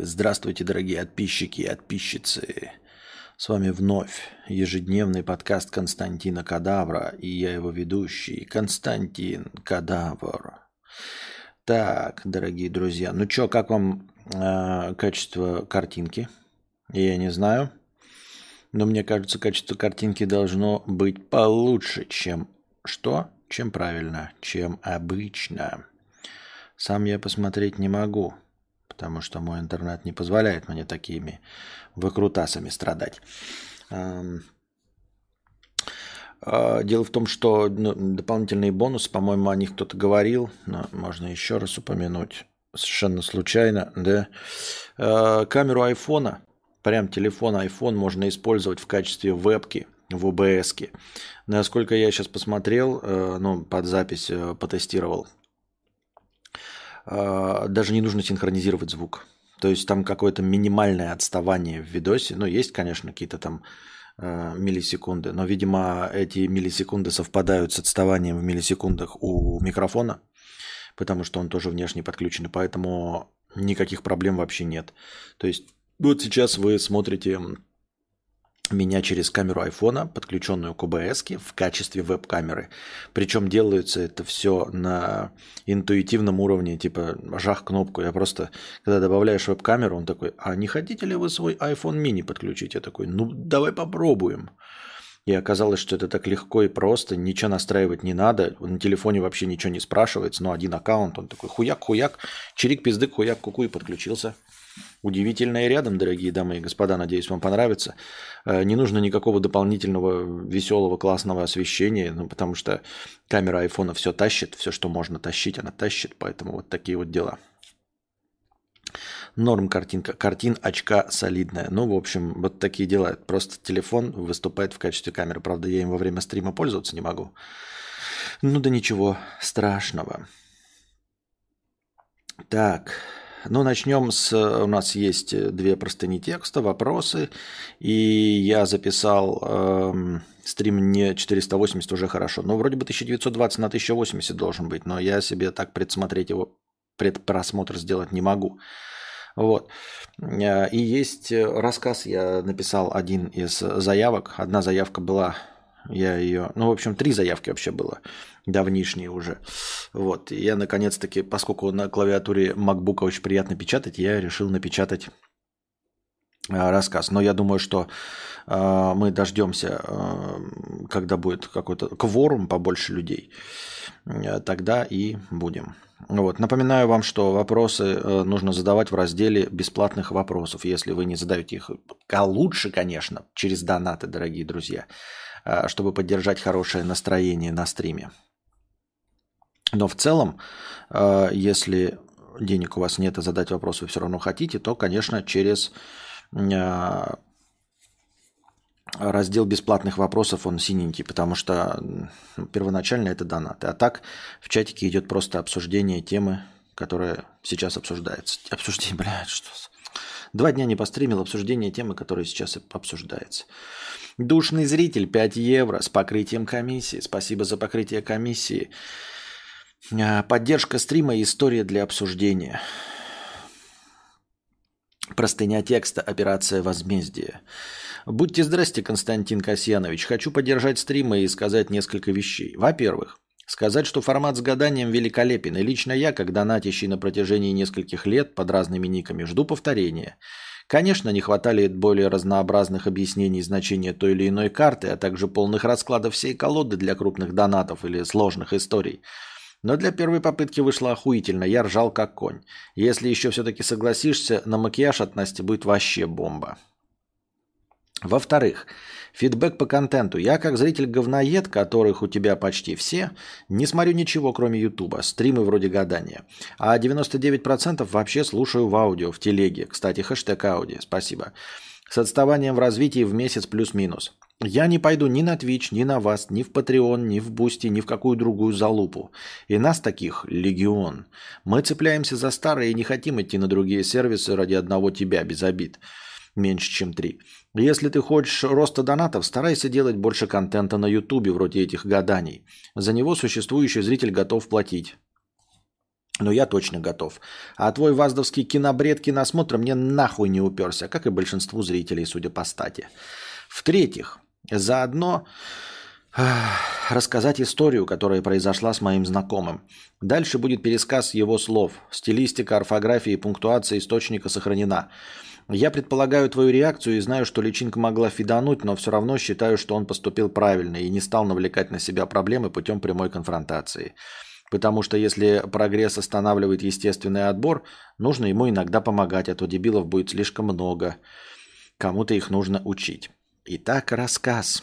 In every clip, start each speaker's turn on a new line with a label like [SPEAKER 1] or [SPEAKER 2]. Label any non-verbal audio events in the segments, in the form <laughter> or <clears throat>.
[SPEAKER 1] Здравствуйте, дорогие подписчики и подписчицы. С вами вновь ежедневный подкаст Константина Кадавра и я его ведущий Константин Кадавр. Так, дорогие друзья, ну чё, как вам э, качество картинки? Я не знаю, но мне кажется, качество картинки должно быть получше, чем что? Чем правильно, чем обычно. Сам я посмотреть не могу, потому что мой интернет не позволяет мне такими выкрутасами страдать. А, дело в том, что ну, дополнительные бонусы, по-моему, о них кто-то говорил, но можно еще раз упомянуть совершенно случайно, да. А, камеру айфона, прям телефон iPhone можно использовать в качестве вебки в. -ке. Насколько я сейчас посмотрел, э, ну, под запись э, потестировал, даже не нужно синхронизировать звук. То есть там какое-то минимальное отставание в видосе. Ну, есть, конечно, какие-то там миллисекунды, но, видимо, эти миллисекунды совпадают с отставанием в миллисекундах у микрофона, потому что он тоже внешне подключен, и поэтому никаких проблем вообще нет. То есть вот сейчас вы смотрите меня через камеру айфона, подключенную к OBS, в качестве веб-камеры. Причем делается это все на интуитивном уровне, типа жах кнопку. Я просто, когда добавляешь веб-камеру, он такой, а не хотите ли вы свой iPhone mini подключить? Я такой, ну давай попробуем. И оказалось, что это так легко и просто, ничего настраивать не надо, на телефоне вообще ничего не спрашивается, но один аккаунт, он такой хуяк-хуяк, чирик, пиздык, хуяк, куку и подключился. Удивительное рядом, дорогие дамы и господа, надеюсь, вам понравится. Э, не нужно никакого дополнительного веселого классного освещения, ну, потому что камера айфона все тащит, все, что можно тащить, она тащит, поэтому вот такие вот дела. Норм картинка. Картин очка солидная. Ну, в общем, вот такие дела. Просто телефон выступает в качестве камеры. Правда, я им во время стрима пользоваться не могу. Ну да ничего страшного. Так, ну, начнем с... У нас есть две простыни текста, вопросы. И я записал эм, стрим не 480 уже хорошо. Ну, вроде бы 1920 на 1080 должен быть. Но я себе так предсмотреть его, предпросмотр сделать не могу. Вот. Э, и есть рассказ, я написал один из заявок. Одна заявка была я ее... Ну, в общем, три заявки вообще было. Давнишние уже. Вот. И я, наконец-таки, поскольку на клавиатуре MacBook очень приятно печатать, я решил напечатать а, рассказ. Но я думаю, что э, мы дождемся, э, когда будет какой-то кворум побольше людей. Э, тогда и будем. Вот. Напоминаю вам, что вопросы э, нужно задавать в разделе бесплатных вопросов, если вы не задаете их. А лучше, конечно, через донаты, дорогие друзья. Э, чтобы поддержать хорошее настроение на стриме. Но в целом, э, если денег у вас нет, и задать вопрос вы все равно хотите, то, конечно, через э, раздел бесплатных вопросов, он синенький, потому что первоначально это донаты. А так в чатике идет просто обсуждение темы, которая сейчас обсуждается. Обсуждение, <laughs> блядь, что... Два дня не постримил обсуждение темы, которая сейчас обсуждается. Душный зритель 5 евро с покрытием комиссии. Спасибо за покрытие комиссии. А, поддержка стрима и история для обсуждения. Простыня текста «Операция возмездия». Будьте здрасте, Константин Касьянович. Хочу поддержать стримы и сказать несколько вещей. Во-первых, сказать, что формат с гаданием великолепен. И лично я, как донатящий на протяжении нескольких лет под разными никами, жду повторения. Конечно, не хватали более разнообразных объяснений значения той или иной карты, а также полных раскладов всей колоды для крупных донатов или сложных историй. Но для первой попытки вышло охуительно, я ржал как конь. Если еще все-таки согласишься, на макияж от Насти будет вообще бомба. Во-вторых, фидбэк по контенту. Я как зритель-говноед, которых у тебя почти все, не смотрю ничего, кроме Ютуба, стримы вроде гадания. А 99% вообще слушаю в аудио, в телеге. Кстати, хэштег аудио, спасибо. С отставанием в развитии в месяц плюс-минус. Я не пойду ни на Twitch, ни на вас, ни в Patreon, ни в Boosty, ни в какую другую залупу. И нас таких легион. Мы цепляемся за старые и не хотим идти на другие сервисы ради одного тебя, без обид меньше, чем 3. Если ты хочешь роста донатов, старайся делать больше контента на ютубе, вроде этих гаданий. За него существующий зритель готов платить. Но я точно готов. А твой ваздовский кинобред киносмотра мне нахуй не уперся, как и большинству зрителей, судя по стати. В-третьих, заодно рассказать историю, которая произошла с моим знакомым. Дальше будет пересказ его слов. Стилистика, орфография и пунктуация источника сохранена. Я предполагаю твою реакцию и знаю, что личинка могла фидануть, но все равно считаю, что он поступил правильно и не стал навлекать на себя проблемы путем прямой конфронтации. Потому что если прогресс останавливает естественный отбор, нужно ему иногда помогать, а то дебилов будет слишком много. Кому-то их нужно учить. Итак, рассказ.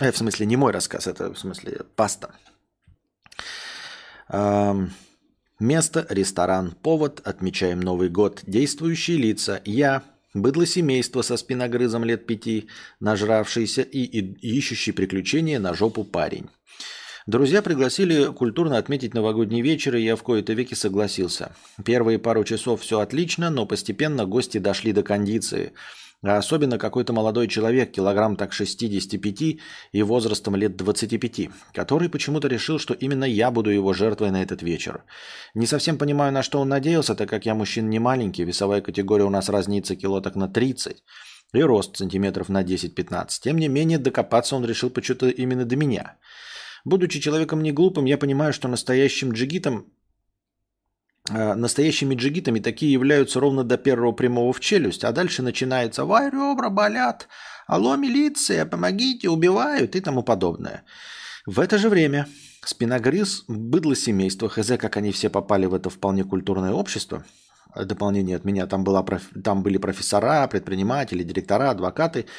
[SPEAKER 1] Э, в смысле, не мой рассказ, это в смысле паста. Эм, место, ресторан, повод, отмечаем Новый год, действующие лица, я, быдло семейство со спиногрызом лет пяти, нажравшийся и, и ищущий приключения на жопу парень. Друзья пригласили культурно отметить новогодний вечер, и я в кои-то веки согласился. Первые пару часов все отлично, но постепенно гости дошли до кондиции. А особенно какой-то молодой человек, килограмм так 65 и возрастом лет 25, который почему-то решил, что именно я буду его жертвой на этот вечер. Не совсем понимаю, на что он надеялся, так как я мужчина не маленький, весовая категория у нас разнится кило так на 30 и рост сантиметров на 10-15. Тем не менее, докопаться он решил почему-то именно до меня – Будучи человеком не глупым, я понимаю, что настоящим джигитом Настоящими джигитами такие являются ровно до первого прямого в челюсть, а дальше начинается «Вай, ребра болят! Алло, милиция, помогите, убивают!» и тому подобное. В это же время спиногрыз, быдло семейство, хз, как они все попали в это вполне культурное общество, дополнение от меня, там, была, там были профессора, предприниматели, директора, адвокаты –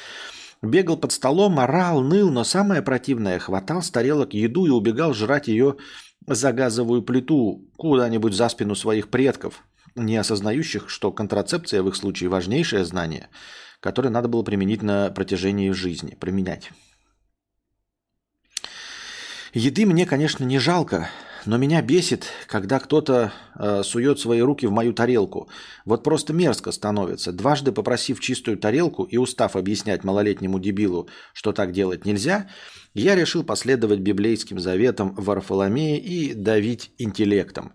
[SPEAKER 1] Бегал под столом, орал, ныл, но самое противное, хватал с тарелок еду и убегал жрать ее за газовую плиту куда-нибудь за спину своих предков, не осознающих, что контрацепция в их случае важнейшее знание, которое надо было применить на протяжении жизни, применять. Еды мне, конечно, не жалко, но меня бесит, когда кто-то э, сует свои руки в мою тарелку. Вот просто мерзко становится. Дважды попросив чистую тарелку и устав объяснять малолетнему дебилу, что так делать нельзя, я решил последовать библейским заветам Варфоломея и давить интеллектом.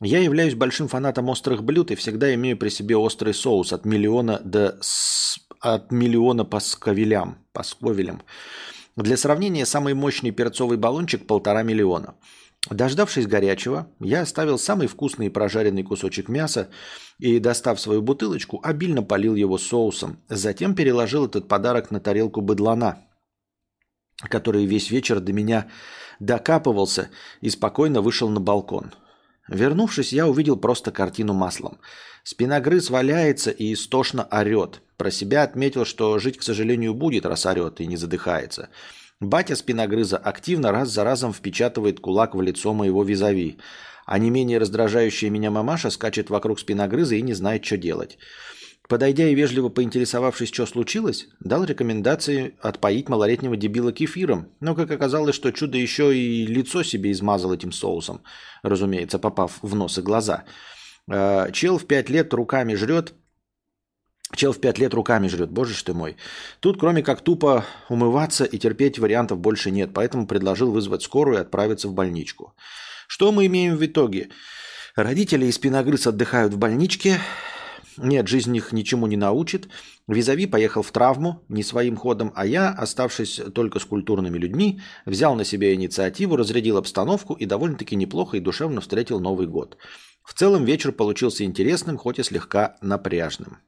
[SPEAKER 1] Я являюсь большим фанатом острых блюд и всегда имею при себе острый соус от миллиона до с... от миллиона по сковелям, по сковелям. Для сравнения, самый мощный перцовый баллончик – полтора миллиона – Дождавшись горячего, я оставил самый вкусный прожаренный кусочек мяса и, достав свою бутылочку, обильно полил его соусом. Затем переложил этот подарок на тарелку быдлана, который весь вечер до меня докапывался и спокойно вышел на балкон. Вернувшись, я увидел просто картину маслом. Спиногрыз валяется и истошно орет. Про себя отметил, что жить, к сожалению, будет, раз орет и не задыхается – Батя спиногрыза активно раз за разом впечатывает кулак в лицо моего визави, а не менее раздражающая меня мамаша скачет вокруг спиногрыза и не знает, что делать. Подойдя и вежливо поинтересовавшись, что случилось, дал рекомендации отпоить малолетнего дебила кефиром, но как оказалось, что чудо еще и лицо себе измазал этим соусом, разумеется, попав в нос и глаза. Э, чел в пять лет руками жрет, Чел в пять лет руками жрет, боже ж ты мой. Тут кроме как тупо умываться и терпеть вариантов больше нет, поэтому предложил вызвать скорую и отправиться в больничку. Что мы имеем в итоге? Родители и спиногрыз отдыхают в больничке. Нет, жизнь их ничему не научит. Визави поехал в травму не своим ходом, а я, оставшись только с культурными людьми, взял на себя инициативу, разрядил обстановку и довольно-таки неплохо и душевно встретил Новый год. В целом вечер получился интересным, хоть и слегка напряжным.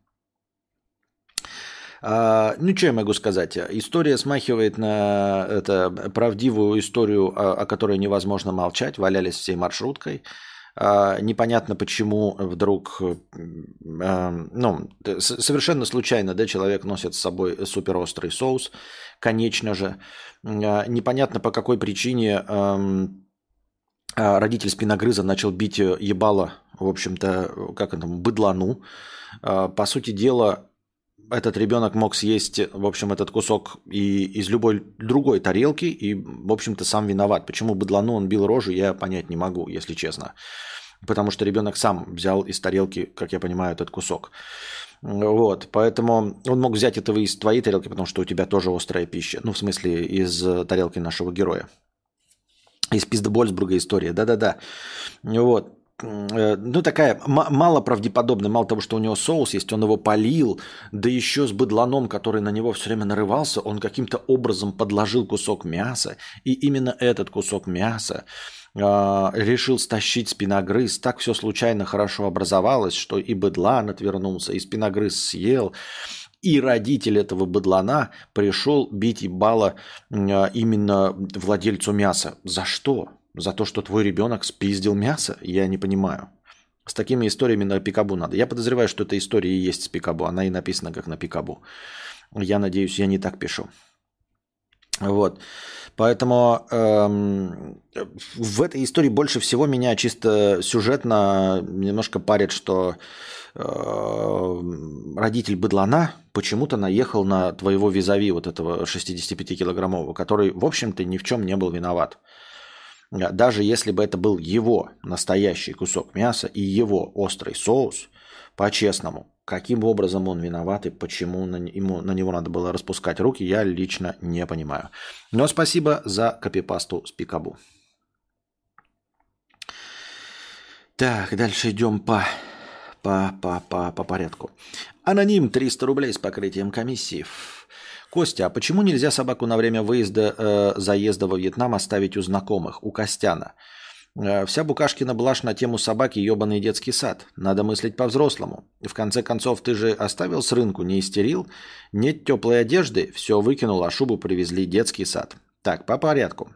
[SPEAKER 1] А, ну, что я могу сказать? История смахивает на это, правдивую историю, о, которой невозможно молчать. Валялись всей маршруткой. А, непонятно, почему вдруг, а, ну, совершенно случайно, да, человек носит с собой суперострый соус, конечно же. Непонятно, по какой причине родитель спиногрыза начал бить ебало, в общем-то, как это, быдлану. По сути дела, этот ребенок мог съесть, в общем, этот кусок и из любой другой тарелки, и, в общем-то, сам виноват. Почему быдлану он бил рожу, я понять не могу, если честно. Потому что ребенок сам взял из тарелки, как я понимаю, этот кусок. Вот, поэтому он мог взять этого из твоей тарелки, потому что у тебя тоже острая пища. Ну, в смысле, из тарелки нашего героя. Из Пиздебольсбурга история, да-да-да. Вот. Э, ну, такая мало правдеподобная. Мало того, что у него соус есть, он его полил, да еще с быдланом, который на него все время нарывался, он каким-то образом подложил кусок мяса, и именно этот кусок мяса э, решил стащить спиногрыз. Так все случайно хорошо образовалось, что и быдлан отвернулся, и спиногрыз съел. И родитель этого быдлана пришел бить и бала э, именно владельцу мяса. За что? За то, что твой ребенок спиздил мясо? Я не понимаю. С такими историями на Пикабу надо. Я подозреваю, что эта история и есть с Пикабу. Она и написана как на Пикабу. Я надеюсь, я не так пишу. Вот. Поэтому эм, в этой истории больше всего меня чисто сюжетно немножко парит, что э, родитель быдлана почему-то наехал на твоего визави, вот этого 65-килограммового, который, в общем-то, ни в чем не был виноват. Даже если бы это был его настоящий кусок мяса и его острый соус, по-честному, каким образом он виноват и почему на, ему, на него надо было распускать руки, я лично не понимаю. Но спасибо за копипасту с Пикабу. Так, дальше идем по, по, по, по, по порядку. Аноним 300 рублей с покрытием комиссии. Костя, а почему нельзя собаку на время выезда, э, заезда во Вьетнам оставить у знакомых, у Костяна? Э, вся Букашкина блажь на тему собаки ебаный детский сад. Надо мыслить по-взрослому. В конце концов, ты же оставил с рынку, не истерил? Нет теплой одежды, все выкинул, а шубу привезли детский сад. Так, по порядку.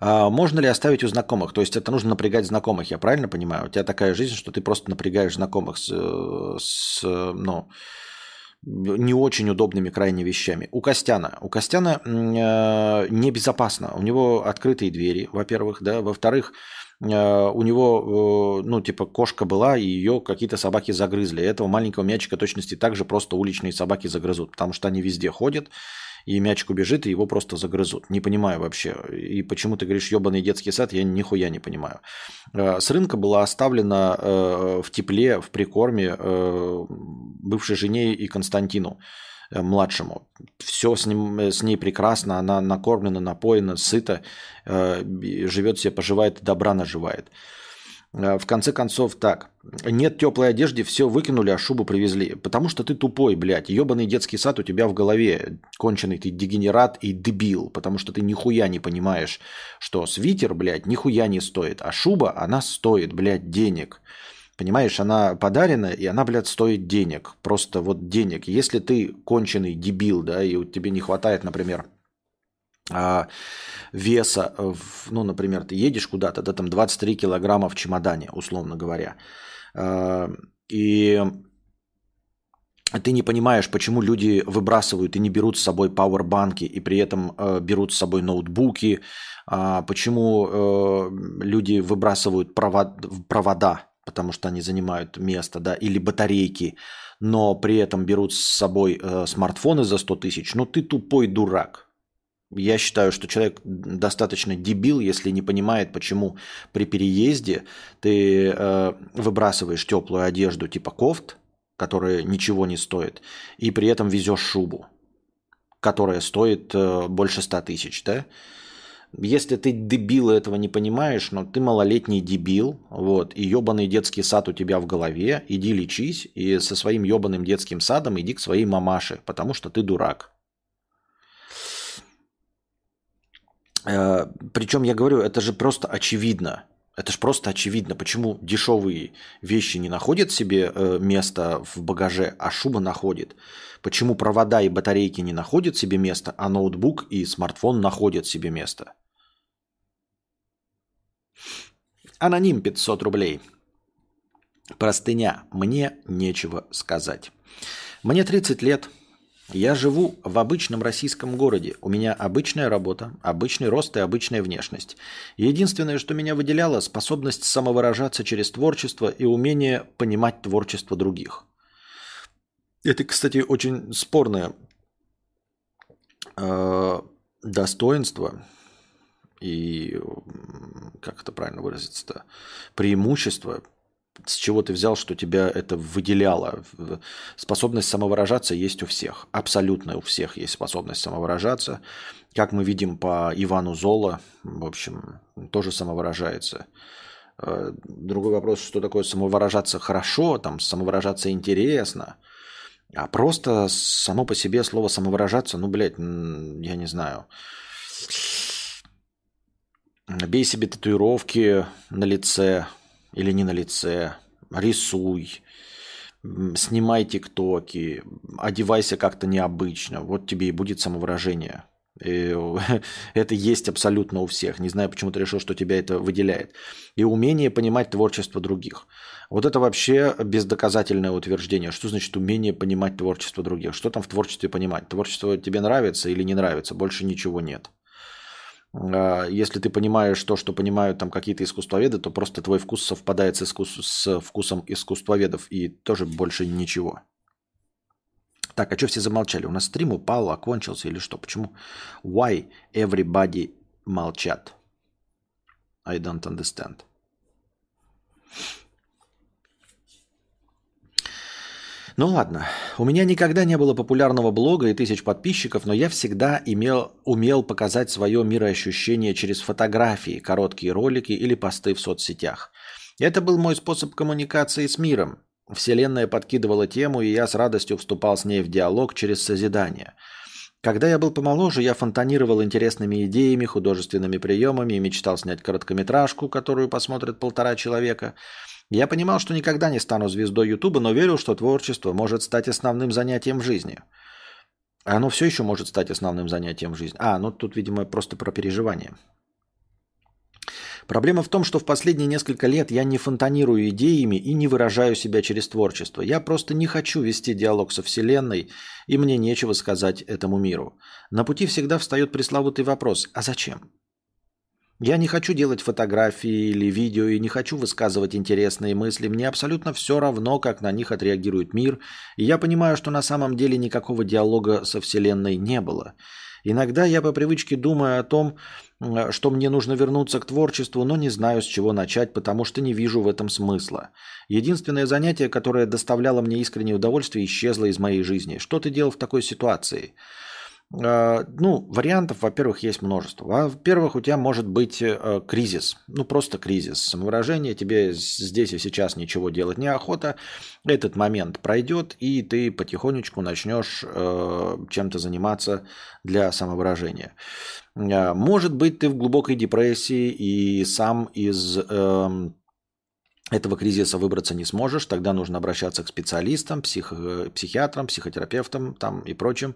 [SPEAKER 1] А можно ли оставить у знакомых? То есть это нужно напрягать знакомых, я правильно понимаю? У тебя такая жизнь, что ты просто напрягаешь знакомых с, э, с ну, не очень удобными крайне вещами. У Костяна. У Костяна э, небезопасно. У него открытые двери, во-первых, да. Во-вторых, э, у него, э, ну, типа, кошка была, и ее какие-то собаки загрызли. Этого маленького мячика точности также просто уличные собаки загрызут, потому что они везде ходят, и мячик убежит, и его просто загрызут. Не понимаю вообще. И почему ты говоришь ебаный детский сад, я нихуя не понимаю. Э, с рынка была оставлена э, в тепле, в прикорме э, бывшей жене и Константину младшему. Все с, ним, с ней прекрасно, она накормлена, напоена, сыта, живет себе, поживает, добра наживает. Э, в конце концов, так. Нет теплой одежды, все выкинули, а шубу привезли. Потому что ты тупой, блядь. Ебаный детский сад у тебя в голове. Конченый ты дегенерат и дебил. Потому что ты нихуя не понимаешь, что свитер, блядь, нихуя не стоит. А шуба, она стоит, блядь, денег. Понимаешь, она подарена, и она, блядь, стоит денег. Просто вот денег. Если ты конченый дебил, да, и тебе не хватает, например, а, веса, ну, например, ты едешь куда-то, да, там 23 килограмма в чемодане, условно говоря, а, и ты не понимаешь, почему люди выбрасывают и не берут с собой пауэрбанки, и при этом э, берут с собой ноутбуки, э, почему э, люди выбрасывают провод, провода, потому что они занимают место, да, или батарейки, но при этом берут с собой э, смартфоны за 100 тысяч, ну ты тупой дурак, я считаю, что человек достаточно дебил, если не понимает, почему при переезде ты э, выбрасываешь теплую одежду типа кофт, которая ничего не стоит, и при этом везешь шубу, которая стоит э, больше 100 тысяч, да? Если ты дебил этого не понимаешь, но ты малолетний дебил, вот, и ебаный детский сад у тебя в голове, иди лечись, и со своим ебаным детским садом иди к своей мамаше, потому что ты дурак. Причем я говорю, это же просто очевидно. Это же просто очевидно, почему дешевые вещи не находят себе э, место в багаже, а шуба находит. Почему провода и батарейки не находят себе место, а ноутбук и смартфон находят себе место. Аноним 500 рублей. Простыня. Мне нечего сказать. Мне 30 лет. Я живу в обычном российском городе. У меня обычная работа, обычный рост и обычная внешность. Единственное, что меня выделяло, способность самовыражаться через творчество и умение понимать творчество других. Это, кстати, очень спорное э, достоинство и, как это правильно выразиться-то, преимущество с чего ты взял, что тебя это выделяло? Способность самовыражаться есть у всех. Абсолютно у всех есть способность самовыражаться. Как мы видим по Ивану Зола, в общем, тоже самовыражается. Э, другой вопрос, что такое самовыражаться хорошо, там, самовыражаться интересно. А просто само по себе слово самовыражаться, ну, блядь, я не знаю. Бей себе татуировки на лице или не на лице, рисуй, снимай тиктоки, одевайся как-то необычно. Вот тебе и будет самовыражение. И <laughs> это есть абсолютно у всех. Не знаю, почему ты решил, что тебя это выделяет. И умение понимать творчество других. Вот это вообще бездоказательное утверждение. Что значит умение понимать творчество других? Что там в творчестве понимать? Творчество тебе нравится или не нравится? Больше ничего нет. А, если ты понимаешь то, что понимают там какие-то искусствоведы, то просто твой вкус совпадает с, искус... с вкусом искусствоведов и тоже больше ничего. Так, а что все замолчали? У нас стрим упал, окончился или что? Почему? Why everybody молчат? I don't understand. Ну ладно, у меня никогда не было популярного блога и тысяч подписчиков, но я всегда имел, умел показать свое мироощущение через фотографии, короткие ролики или посты в соцсетях. Это был мой способ коммуникации с миром. Вселенная подкидывала тему, и я с радостью вступал с ней в диалог через созидание. Когда я был помоложе, я фонтанировал интересными идеями, художественными приемами и мечтал снять короткометражку, которую посмотрит полтора человека – я понимал, что никогда не стану звездой Ютуба, но верил, что творчество может стать основным занятием в жизни. Оно все еще может стать основным занятием в жизни. А, ну тут, видимо, просто про переживание. Проблема в том, что в последние несколько лет я не фонтанирую идеями и не выражаю себя через творчество. Я просто не хочу вести диалог со Вселенной, и мне нечего сказать этому миру. На пути всегда встает пресловутый вопрос «А зачем?». Я не хочу делать фотографии или видео и не хочу высказывать интересные мысли. Мне абсолютно все равно, как на них отреагирует мир. И я понимаю, что на самом деле никакого диалога со Вселенной не было. Иногда я по привычке думаю о том, что мне нужно вернуться к творчеству, но не знаю, с чего начать, потому что не вижу в этом смысла. Единственное занятие, которое доставляло мне искреннее удовольствие, исчезло из моей жизни. Что ты делал в такой ситуации? А, ну, вариантов, во-первых, есть множество. Во-первых, у тебя может быть э, кризис, ну просто кризис, самовыражение, тебе здесь и сейчас ничего делать неохота, этот момент пройдет, и ты потихонечку начнешь э, чем-то заниматься для самовыражения. А, может быть, ты в глубокой депрессии и сам из эм, этого кризиса выбраться не сможешь, тогда нужно обращаться к специалистам, псих, э, психиатрам, психотерапевтам там и прочим,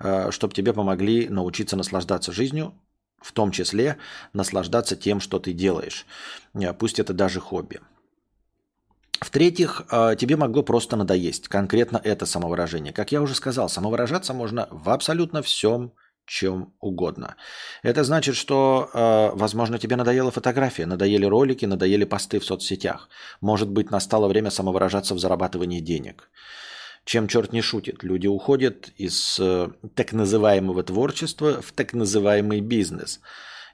[SPEAKER 1] э, чтобы тебе помогли научиться наслаждаться жизнью, в том числе наслаждаться тем, что ты делаешь. Э, пусть это даже хобби. В-третьих, тебе могло просто надоесть. Конкретно это самовыражение. Как я уже сказал, самовыражаться можно в абсолютно всем чем угодно. Это значит, что, э, возможно, тебе надоела фотография, надоели ролики, надоели посты в соцсетях. Может быть, настало время самовыражаться в зарабатывании денег. Чем черт не шутит, люди уходят из э, так называемого творчества в так называемый бизнес.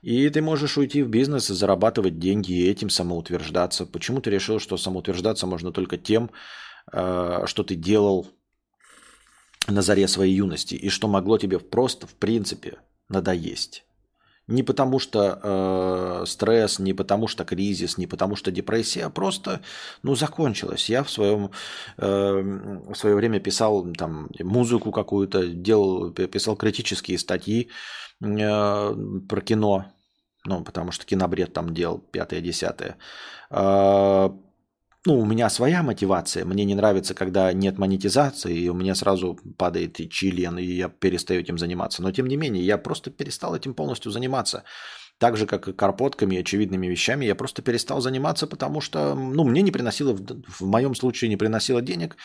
[SPEAKER 1] И ты можешь уйти в бизнес и зарабатывать деньги и этим самоутверждаться. Почему ты решил, что самоутверждаться можно только тем, э, что ты делал на заре своей юности, и что могло тебе просто, в принципе, надоесть. Не потому что э, стресс, не потому что кризис, не потому что депрессия, а просто, ну, закончилось. Я в своем э, в свое время писал там музыку какую-то, делал, писал критические статьи э, про кино, ну, потому что кинобред там делал пятое-десятое. Э, ну, у меня своя мотивация. Мне не нравится, когда нет монетизации, и у меня сразу падает и член, и я перестаю этим заниматься. Но тем не менее, я просто перестал этим полностью заниматься. Так же, как и карпотками очевидными вещами, я просто перестал заниматься, потому что, ну, мне не приносило, в моем случае не приносило денег,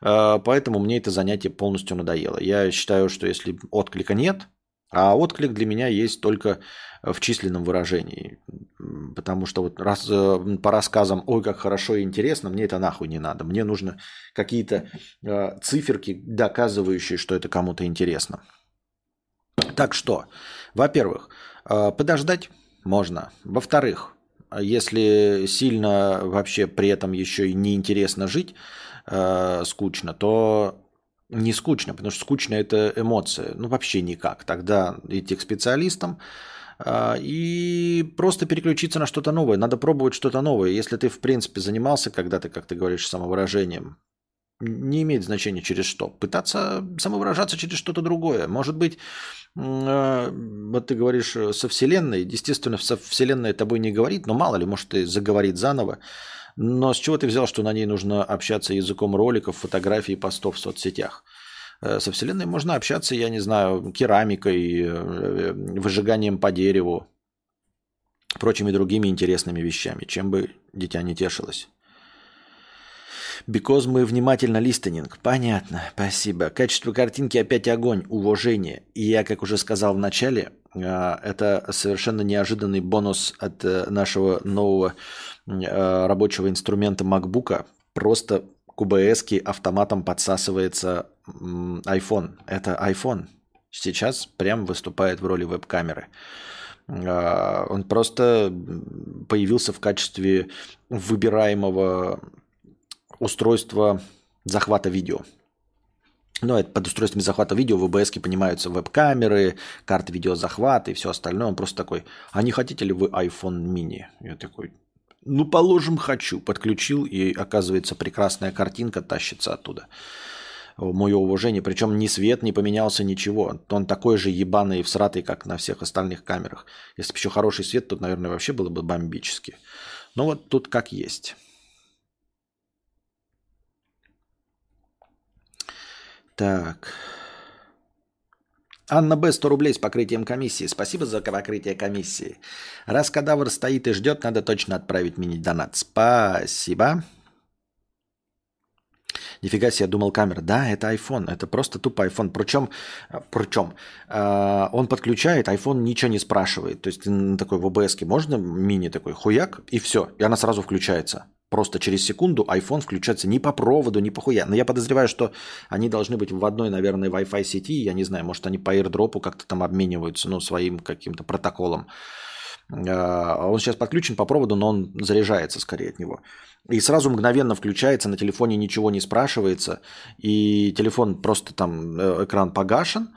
[SPEAKER 1] э, поэтому мне это занятие полностью надоело. Я считаю, что если отклика нет, а отклик для меня есть только в численном выражении. Потому что вот раз, э, по рассказам, ой, как хорошо и интересно, мне это нахуй не надо. Мне нужно какие-то э, циферки, доказывающие, что это кому-то интересно. Так что, во-первых, э, подождать можно. Во-вторых, если сильно вообще при этом еще и неинтересно жить, э, скучно, то не скучно, потому что скучно это эмоция. Ну, вообще никак. Тогда идти к специалистам, а, и просто переключиться на что-то новое. Надо пробовать что-то новое. Если ты, в принципе, занимался когда-то, как ты говоришь, самовыражением, не имеет значения через что. Пытаться самовыражаться через что-то другое. Может быть, а, вот ты говоришь со Вселенной, естественно, со Вселенной тобой не говорит, но мало ли, может, и заговорит заново. Но с чего ты взял, что на ней нужно общаться языком роликов, фотографий, постов в соцсетях? Э, со Вселенной можно общаться, я не знаю, керамикой, э, выжиганием по дереву, прочими другими интересными вещами, чем бы дитя не тешилось. Because мы внимательно листенинг. Понятно, спасибо. Качество картинки опять огонь, уважение. И я, как уже сказал в начале, э, это совершенно неожиданный бонус от нашего нового рабочего инструмента MacBook. Просто QBS автоматом подсасывается iPhone. Это iPhone. Сейчас прям выступает в роли веб-камеры. А, он просто появился в качестве выбираемого устройства захвата видео. Ну, это под устройствами захвата видео в OBS понимаются веб-камеры, карты видеозахвата и все остальное. Он просто такой, а не хотите ли вы iPhone mini? Я такой, ну, положим, хочу. Подключил, и оказывается, прекрасная картинка тащится оттуда. Мое уважение. Причем ни свет не поменялся, ничего. Он такой же ебаный и всратый, как на всех остальных камерах. Если бы еще хороший свет, тут, наверное, вообще было бы бомбически. Но вот тут как есть. Так. Анна Б. 100 рублей с покрытием комиссии. Спасибо за покрытие комиссии. Раз кадавр стоит и ждет, надо точно отправить мини-донат. Спасибо. Нифига себе, думал камера. Да, это iPhone, это просто тупо iPhone. Причем, причем э, он подключает, iPhone ничего не спрашивает. То есть ты такой в OBS можно мини такой хуяк, и все, и она сразу включается. Просто через секунду iPhone включается не по проводу, не по хуя. Но я подозреваю, что они должны быть в одной, наверное, Wi-Fi сети. Я не знаю, может, они по AirDrop как-то там обмениваются, ну, своим каким-то протоколом. А, он сейчас подключен по проводу, но он заряжается скорее от него. И сразу мгновенно включается, на телефоне ничего не спрашивается, и телефон просто там, э, экран погашен,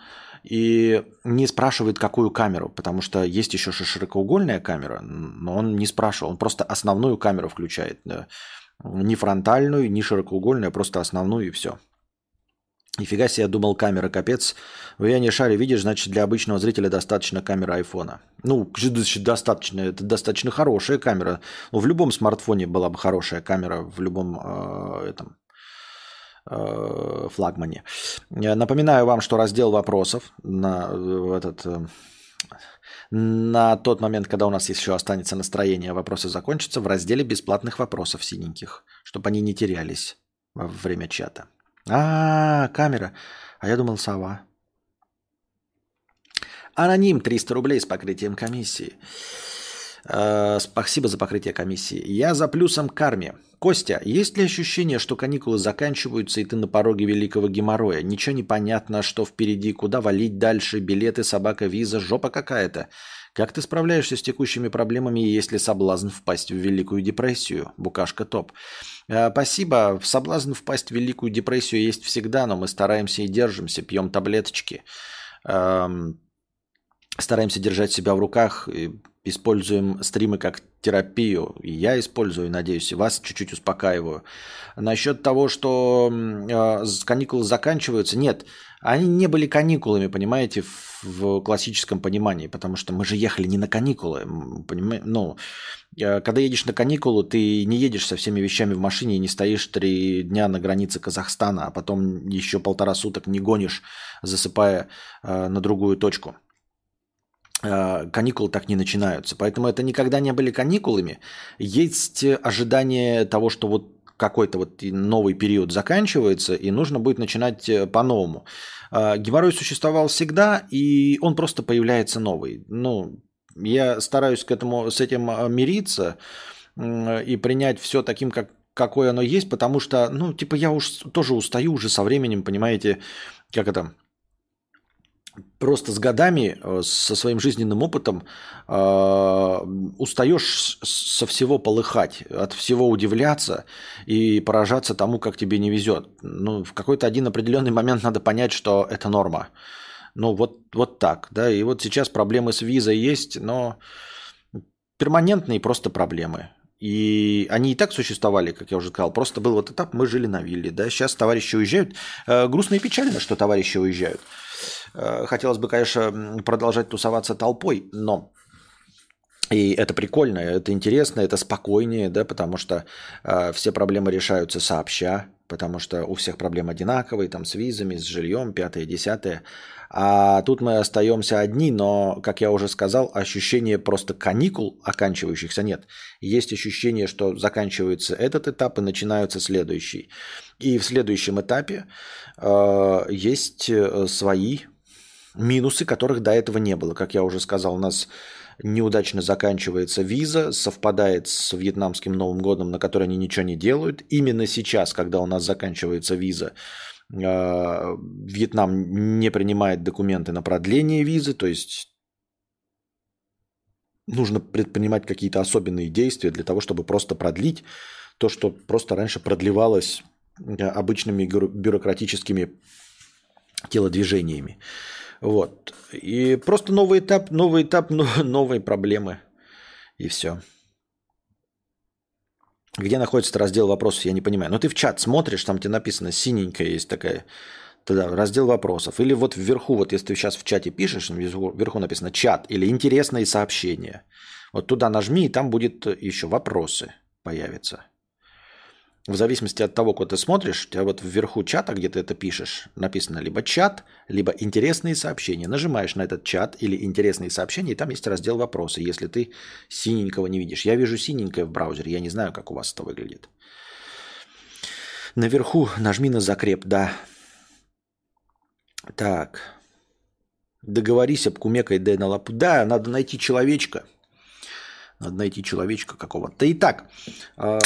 [SPEAKER 1] и не спрашивает, какую камеру, потому что есть еще широкоугольная камера, но он не спрашивал, он просто основную камеру включает. Не фронтальную, не широкоугольную, а просто основную и все. Нифига себе, я думал, камера капец. В я не шаре, видишь, значит, для обычного зрителя достаточно камеры айфона. Ну, достаточно, это достаточно хорошая камера. Ну, в любом смартфоне была бы хорошая камера, в любом э, этом флагмане. Напоминаю вам, что раздел вопросов на этот э, на тот момент, когда у нас еще останется настроение, вопросы закончатся в разделе бесплатных вопросов синеньких, чтобы они не терялись во время чата. А, камера. А я думал, сова. Аноним 300 рублей с покрытием комиссии. Э, спасибо за покрытие комиссии. Я за плюсом карме. Костя, есть ли ощущение, что каникулы заканчиваются, и ты на пороге великого геморроя? Ничего не понятно, что впереди, куда валить дальше, билеты, собака, виза, жопа какая-то. Как ты справляешься с текущими проблемами, если соблазн впасть в великую депрессию? Букашка топ. Э, спасибо. Соблазн впасть в великую депрессию есть всегда, но мы стараемся и держимся, пьем таблеточки. Эм, стараемся держать себя в руках, используем стримы как терапию. И я использую, надеюсь, и вас чуть-чуть успокаиваю. Насчет того, что э, каникулы заканчиваются, нет, они не были каникулами, понимаете, в, в классическом понимании, потому что мы же ехали не на каникулы. Понимаете? Ну, э, когда едешь на каникулы, ты не едешь со всеми вещами в машине и не стоишь три дня на границе Казахстана, а потом еще полтора суток не гонишь, засыпая э, на другую точку. Э, каникулы так не начинаются. Поэтому это никогда не были каникулами. Есть ожидание того, что вот какой-то вот новый период заканчивается, и нужно будет начинать э, по-новому. Э, геморрой существовал всегда, и он просто появляется новый. Ну, я стараюсь к этому, с этим мириться и принять все таким, как, какое оно есть, потому что, ну, типа, я уж тоже устаю уже со временем, понимаете, как это, просто с годами, э, со своим жизненным опытом э, устаешь со всего полыхать, от всего удивляться и поражаться тому, как тебе не везет. Ну, в какой-то один определенный момент надо понять, что это норма. Ну, вот, вот так, да. И вот сейчас проблемы с визой есть, но перманентные просто проблемы. И они и так существовали, как я уже сказал. Просто был вот этап, мы жили на вилле. Да? Сейчас товарищи уезжают. Э, грустно и печально, что товарищи уезжают. Э, хотелось бы, конечно, продолжать тусоваться толпой, но и это прикольно, это интересно, это спокойнее, да, потому что э, все проблемы решаются сообща, потому что у всех проблемы одинаковые, там с визами, с жильем, пятое, десятое. А тут мы остаемся одни, но, как я уже сказал, ощущение просто каникул оканчивающихся нет. Есть ощущение, что заканчивается этот этап и начинается следующий. И в следующем этапе э, есть э, свои минусы, которых до этого не было. Как я уже сказал, у нас неудачно заканчивается виза, совпадает с вьетнамским Новым годом, на который они ничего не делают. Именно сейчас, когда у нас заканчивается виза, а, Вьетнам не принимает документы на продление визы, то есть нужно предпринимать какие-то особенные действия для того, чтобы просто продлить то, что просто раньше продлевалось обычными бюрократическими телодвижениями. Вот. И просто новый этап, новый этап, <laughs> новые проблемы. И все. Где находится раздел вопросов, я не понимаю. Но ты в чат смотришь, там тебе написано синенькая есть такая. Тогда раздел вопросов. Или вот вверху, вот если ты сейчас в чате пишешь, вверху написано чат или интересные сообщения. Вот туда нажми, и там будет еще вопросы появятся в зависимости от того, куда ты смотришь, у тебя вот вверху чата, где ты это пишешь, написано либо чат, либо интересные сообщения. Нажимаешь на этот чат или интересные сообщения, и там есть раздел вопросы, если ты синенького не видишь. Я вижу синенькое в браузере, я не знаю, как у вас это выглядит. Наверху нажми на закреп, да. Так. Договорись об кумекой Д на лапу. Да, надо найти человечка. Надо найти человечка какого-то. Итак, э,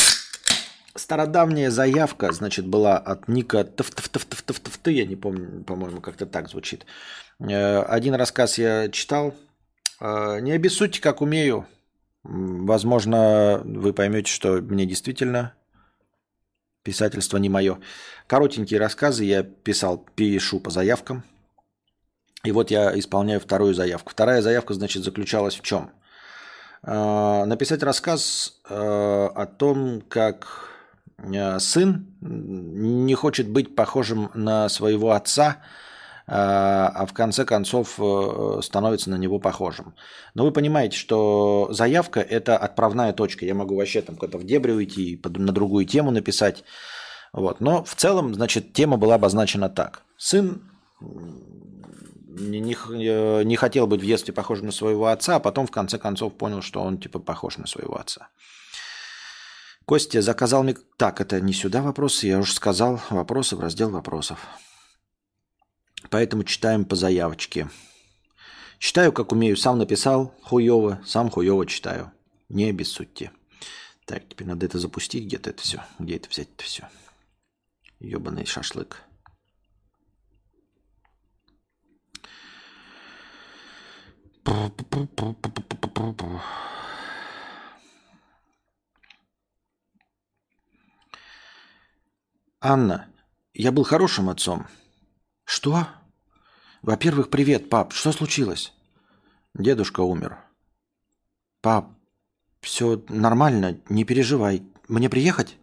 [SPEAKER 1] Стародавняя заявка, значит, была от Ника Ты, я не помню, по-моему, как-то так звучит. Э, один рассказ я читал. Э, не обессудьте, как умею. Возможно, вы поймете, что мне действительно писательство не мое. Коротенькие рассказы я писал, пишу по заявкам. И вот я исполняю вторую заявку. Вторая заявка, значит, заключалась в чем? Э, написать рассказ о том, как сын не хочет быть похожим на своего отца, э, а в конце концов э, становится на него похожим. Но вы понимаете, что заявка – это отправная точка. Я могу вообще там куда-то в дебри уйти, на другую тему написать. Вот. Но в целом, значит, тема была обозначена так. Сын не, не, не хотел быть в детстве похожим на своего отца, а потом в конце концов понял, что он типа похож на своего отца. Костя заказал мне... Так, это не сюда вопросы, я уже сказал. Вопросы в раздел вопросов. Поэтому читаем по заявочке. Читаю, как умею. Сам написал хуево, сам хуево читаю. Не обессудьте. Так, теперь надо это запустить где-то это все. Где это взять это все? Ебаный шашлык. Анна, я был хорошим отцом. Что? Во-первых, привет, пап. Что случилось? Дедушка умер. Пап, все нормально, не переживай. Мне приехать?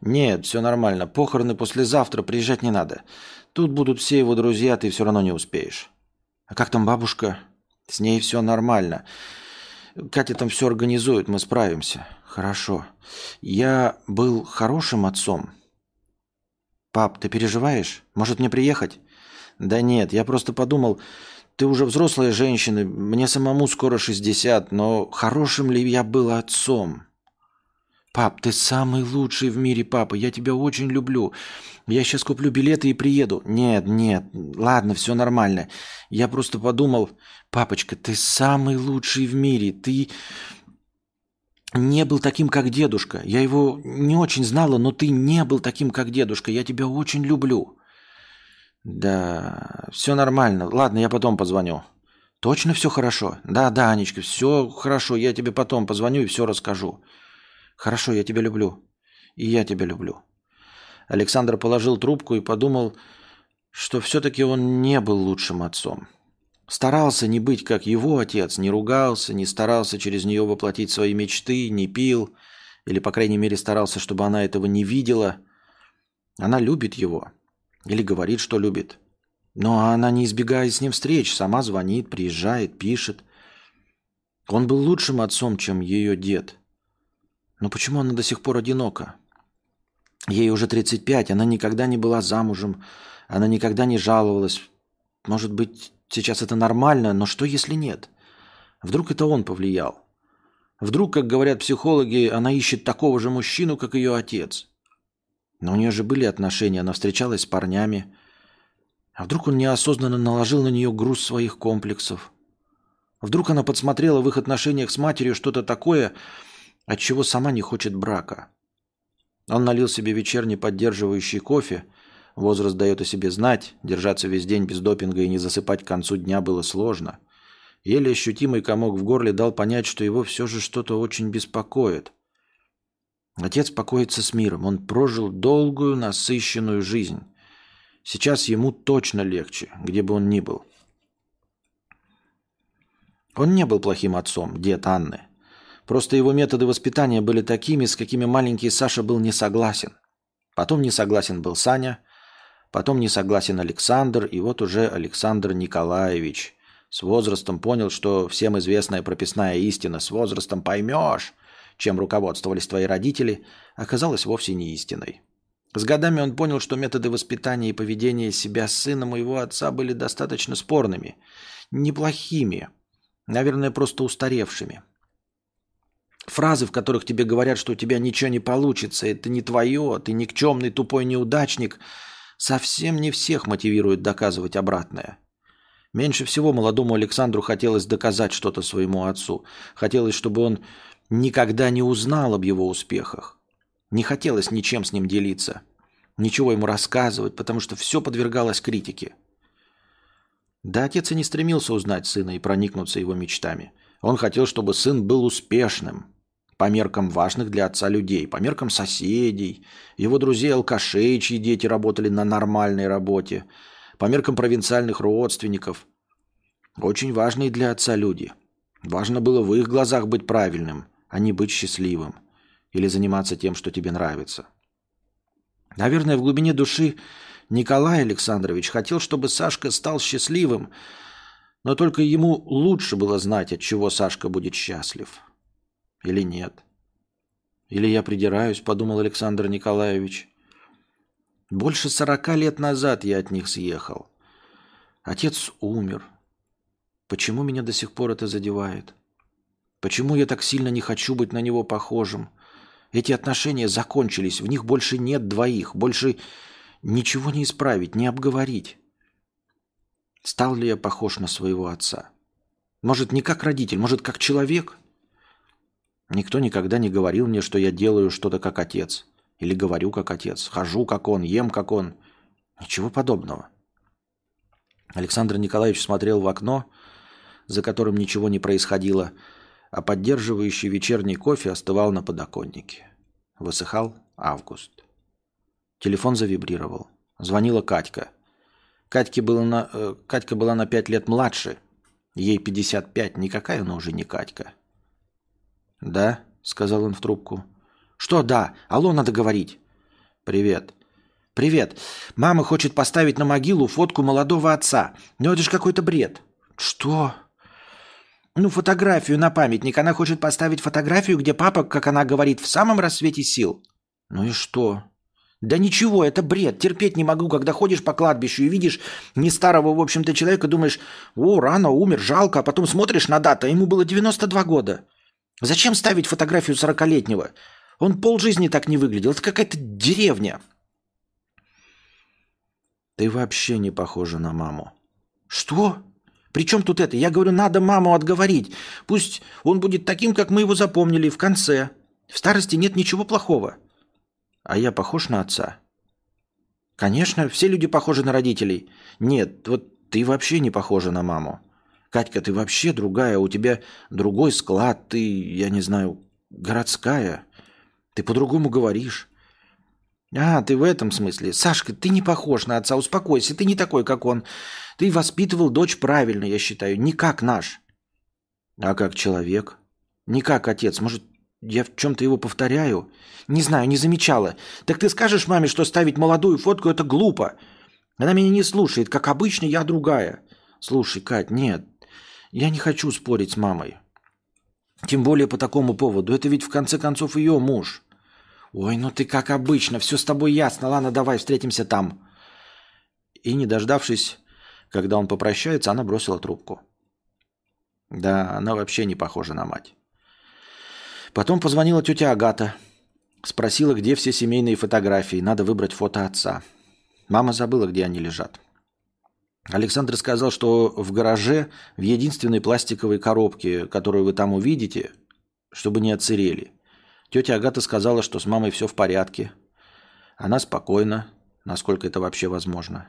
[SPEAKER 1] Нет, все нормально. Похороны послезавтра, приезжать не надо. Тут будут все его друзья, ты все равно не успеешь. А как там бабушка? С ней все нормально. Катя там все организует, мы справимся. Хорошо. Я был хорошим отцом. «Пап, ты переживаешь? Может мне приехать?» «Да нет, я просто подумал, ты уже взрослая женщина, мне самому скоро 60, но хорошим ли я был отцом?» «Пап, ты самый лучший в мире, папа, я тебя очень люблю. Я сейчас куплю билеты и приеду». «Нет, нет, ладно, все нормально. Я просто подумал, папочка, ты самый лучший в мире, ты не был таким, как дедушка. Я его не очень знала, но ты не был таким, как дедушка. Я тебя очень люблю. Да, все нормально. Ладно, я потом позвоню. Точно все хорошо? Да, да, Анечка, все хорошо. Я тебе потом позвоню и все расскажу. Хорошо, я тебя люблю. И я тебя люблю. Александр положил трубку и подумал, что все-таки он не был лучшим отцом. Старался не быть как его отец, не ругался, не старался через нее воплотить свои мечты, не пил, или, по крайней мере, старался, чтобы она этого не видела. Она любит его, или говорит, что любит. Но она не избегает с ним встреч, сама звонит, приезжает, пишет. Он был лучшим отцом, чем ее дед. Но почему она до сих пор одинока? Ей уже 35, она никогда не была замужем, она никогда не жаловалась. Может быть, сейчас это нормально, но что если нет? Вдруг это он повлиял? Вдруг, как говорят психологи, она ищет такого же мужчину, как ее отец? Но у нее же были отношения, она встречалась с парнями. А вдруг он неосознанно наложил на нее груз своих комплексов? Вдруг она подсмотрела в их отношениях с матерью что-то такое, от чего сама не хочет брака? Он налил себе вечерний поддерживающий кофе. Возраст дает о себе знать. Держаться весь день без допинга и не засыпать к концу дня было сложно. Еле ощутимый комок в горле дал понять, что его все же что-то очень беспокоит. Отец покоится с миром. Он прожил долгую, насыщенную жизнь. Сейчас ему точно легче, где бы он ни был. Он не был плохим отцом, дед Анны. Просто его методы воспитания были такими, с какими маленький Саша был не согласен. Потом не согласен был Саня, потом не согласен Александр, и вот уже Александр Николаевич. С возрастом понял, что всем известная прописная истина. «с возрастом поймешь», чем руководствовались твои родители, оказалась вовсе не истиной. С годами он понял, что методы воспитания и поведения себя с сыном и его отца были достаточно спорными, неплохими, наверное, просто устаревшими – Фразы, в которых тебе говорят, что у тебя ничего не получится, это не твое, ты никчемный тупой неудачник, совсем не всех мотивирует доказывать обратное. Меньше всего молодому Александру хотелось доказать что-то своему отцу. Хотелось, чтобы он никогда не узнал об его успехах. Не хотелось ничем с ним делиться, ничего ему рассказывать, потому что все подвергалось критике. Да отец и не стремился узнать сына и проникнуться его мечтами. Он хотел, чтобы сын был успешным, по меркам важных для отца людей, по меркам соседей, его друзей-алкашей, чьи дети работали на нормальной работе, по меркам провинциальных родственников. Очень важные для отца люди. Важно было в их глазах быть правильным, а не быть счастливым или заниматься тем, что тебе нравится. Наверное, в глубине души Николай Александрович хотел, чтобы Сашка стал счастливым, но только ему лучше было знать, от чего Сашка будет счастлив. Или нет? Или я придираюсь, подумал Александр Николаевич. Больше сорока лет назад я от них съехал. Отец умер. Почему меня до сих пор это задевает? Почему я так сильно не хочу быть на него похожим? Эти отношения закончились, в них больше нет двоих, больше ничего не исправить, не обговорить. Стал ли я похож на своего отца? Может, не как родитель, может, как человек? Никто никогда не говорил мне, что я делаю что-то как отец. Или говорю как отец. Хожу как он, ем как он. Ничего подобного. Александр Николаевич смотрел в окно, за которым ничего не происходило, а поддерживающий вечерний кофе остывал на подоконнике. Высыхал август. Телефон завибрировал. Звонила Катька. Катьке было на, э, Катька была на пять лет младше. Ей 55, никакая она уже не Катька. «Да?» – сказал он в трубку. «Что да? Алло, надо говорить». «Привет». «Привет. Мама хочет поставить на могилу фотку молодого отца. Но это же какой-то бред». «Что?» «Ну, фотографию на памятник. Она хочет поставить фотографию, где папа, как она говорит, в самом рассвете сил». «Ну и что?» Да ничего, это бред. Терпеть не могу, когда ходишь по кладбищу и видишь не старого, в общем-то, человека, думаешь, о, рано умер, жалко, а потом смотришь на дату, а ему было 92 года. Зачем ставить фотографию сорокалетнего? Он полжизни так не выглядел. Это какая-то деревня. Ты вообще не похожа на маму. Что? При чем тут это? Я говорю, надо маму отговорить. Пусть он будет таким, как мы его запомнили в конце. В старости нет ничего плохого. А я похож на отца? Конечно, все люди похожи на родителей. Нет, вот ты вообще не похожа на маму. Катька, ты вообще другая, у тебя другой склад, ты, я не знаю, городская. Ты по-другому говоришь. А, ты в этом смысле. Сашка, ты не похож на отца, успокойся, ты не такой, как он. Ты воспитывал дочь правильно, я считаю, не как наш. А как человек? Не как отец. Может, я в чем-то его повторяю? Не знаю, не замечала. Так ты скажешь маме, что ставить молодую фотку – это глупо. Она меня не слушает. Как обычно, я другая. Слушай, Кать, нет. Я не хочу спорить с мамой. Тем более по такому поводу. Это ведь в конце концов ее муж. Ой, ну ты как обычно. Все с тобой ясно. Ладно, давай встретимся там. И не дождавшись, когда он попрощается, она бросила трубку. Да, она вообще не похожа на мать. Потом позвонила тетя Агата. Спросила, где все семейные фотографии. Надо выбрать фото отца. Мама забыла, где они лежат. Александр сказал, что в гараже, в единственной пластиковой коробке, которую вы там увидите, чтобы не отсырели. Тетя Агата сказала, что с мамой все в порядке. Она спокойна, насколько это вообще возможно.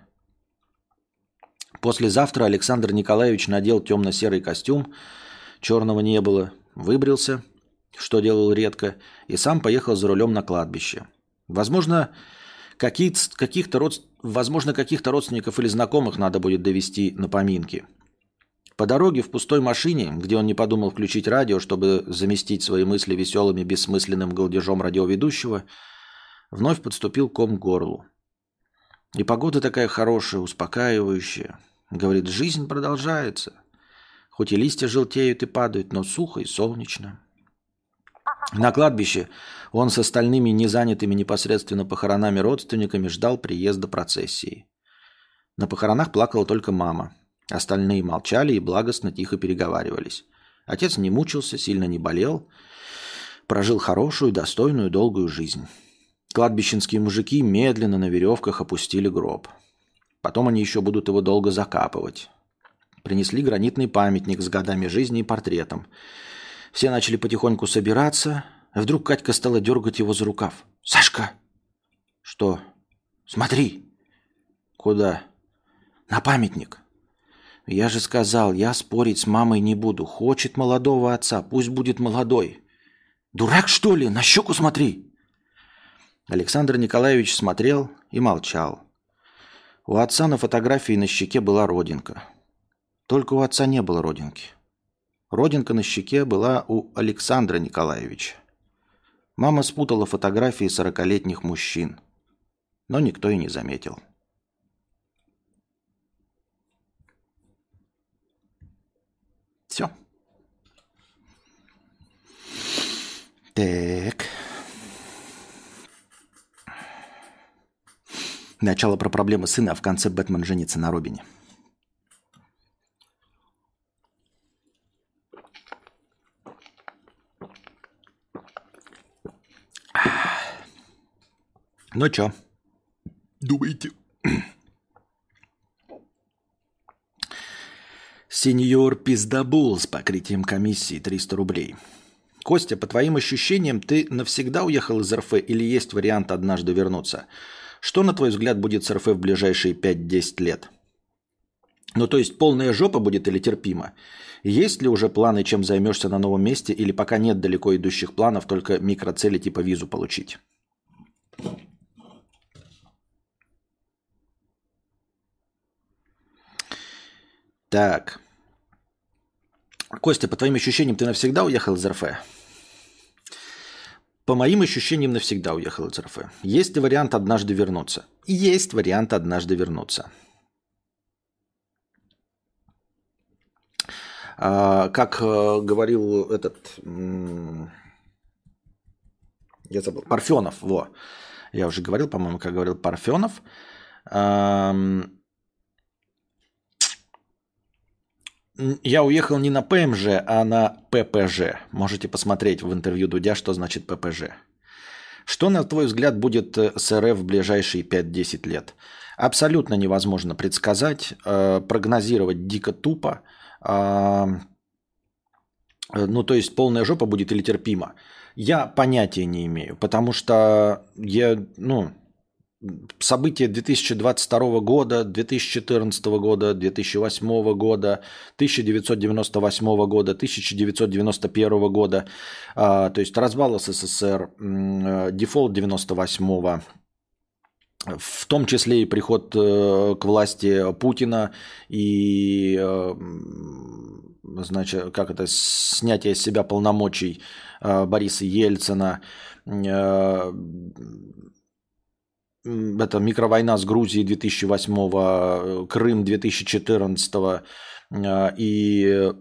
[SPEAKER 1] Послезавтра Александр Николаевич надел темно-серый костюм, черного не было, выбрился, что делал редко, и сам поехал за рулем на кладбище. Возможно, каких-то род... возможно, каких-то родственников или знакомых надо будет довести на поминки. По дороге в пустой машине, где он не подумал включить радио, чтобы заместить свои мысли веселыми бессмысленным голдежом радиоведущего, вновь подступил ком к горлу. И погода такая хорошая, успокаивающая. Говорит, жизнь продолжается. Хоть и листья желтеют и падают, но сухо и солнечно. На кладбище он с остальными незанятыми непосредственно похоронами родственниками ждал приезда процессии. На похоронах плакала только мама. Остальные молчали и благостно тихо переговаривались. Отец не мучился, сильно не болел, прожил хорошую, достойную, долгую жизнь. Кладбищенские мужики медленно на веревках опустили гроб. Потом они еще будут его долго закапывать. Принесли гранитный памятник с годами жизни и портретом. Все начали потихоньку собираться, вдруг Катька стала дергать его за рукав. «Сашка!» «Что?» «Смотри!» «Куда?» «На памятник!» «Я же сказал, я спорить с мамой не буду. Хочет молодого отца, пусть будет молодой». «Дурак, что ли? На щеку смотри!» Александр Николаевич смотрел и молчал. У отца на фотографии на щеке была родинка. Только у отца не было родинки. Родинка на щеке была у Александра Николаевича. Мама спутала фотографии сорокалетних мужчин, но никто и не заметил. Все. Так. Начало про проблемы сына, а в конце Бэтмен женится на Робине. Ну чё? Думаете? Сеньор Пиздабул с покрытием комиссии 300 рублей. Костя, по твоим ощущениям, ты навсегда уехал из РФ или есть вариант однажды вернуться? Что, на твой взгляд, будет с РФ в ближайшие 5-10 лет? Ну, то есть полная жопа будет или терпимо? Есть ли уже планы, чем займешься на новом месте, или пока нет далеко идущих планов, только микроцели типа визу получить? Так. Костя, по твоим ощущениям, ты навсегда уехал из РФ? По моим ощущениям, навсегда уехал из РФ. Есть ли вариант однажды вернуться? Есть вариант однажды вернуться. А, как э, говорил этот... Я забыл. Парфенов, во. Я уже говорил, по-моему, как говорил Парфенов. Я уехал не на ПМЖ, а на ППЖ. Можете посмотреть в интервью Дудя, что значит ППЖ. Что, на твой взгляд, будет э, с РФ в ближайшие 5-10 лет? Абсолютно невозможно предсказать, э, прогнозировать дико тупо. Э, ну, то есть полная жопа будет или терпимо. Я понятия не имею, потому что я, ну, события 2022 года, 2014 года, 2008 года, 1998 года, 1991 года, а, то есть развал СССР, дефолт 98 в том числе и приход к власти Путина и, значит, как это, снятие с себя полномочий Бориса Ельцина, это микровойна с Грузией 2008, Крым 2014 и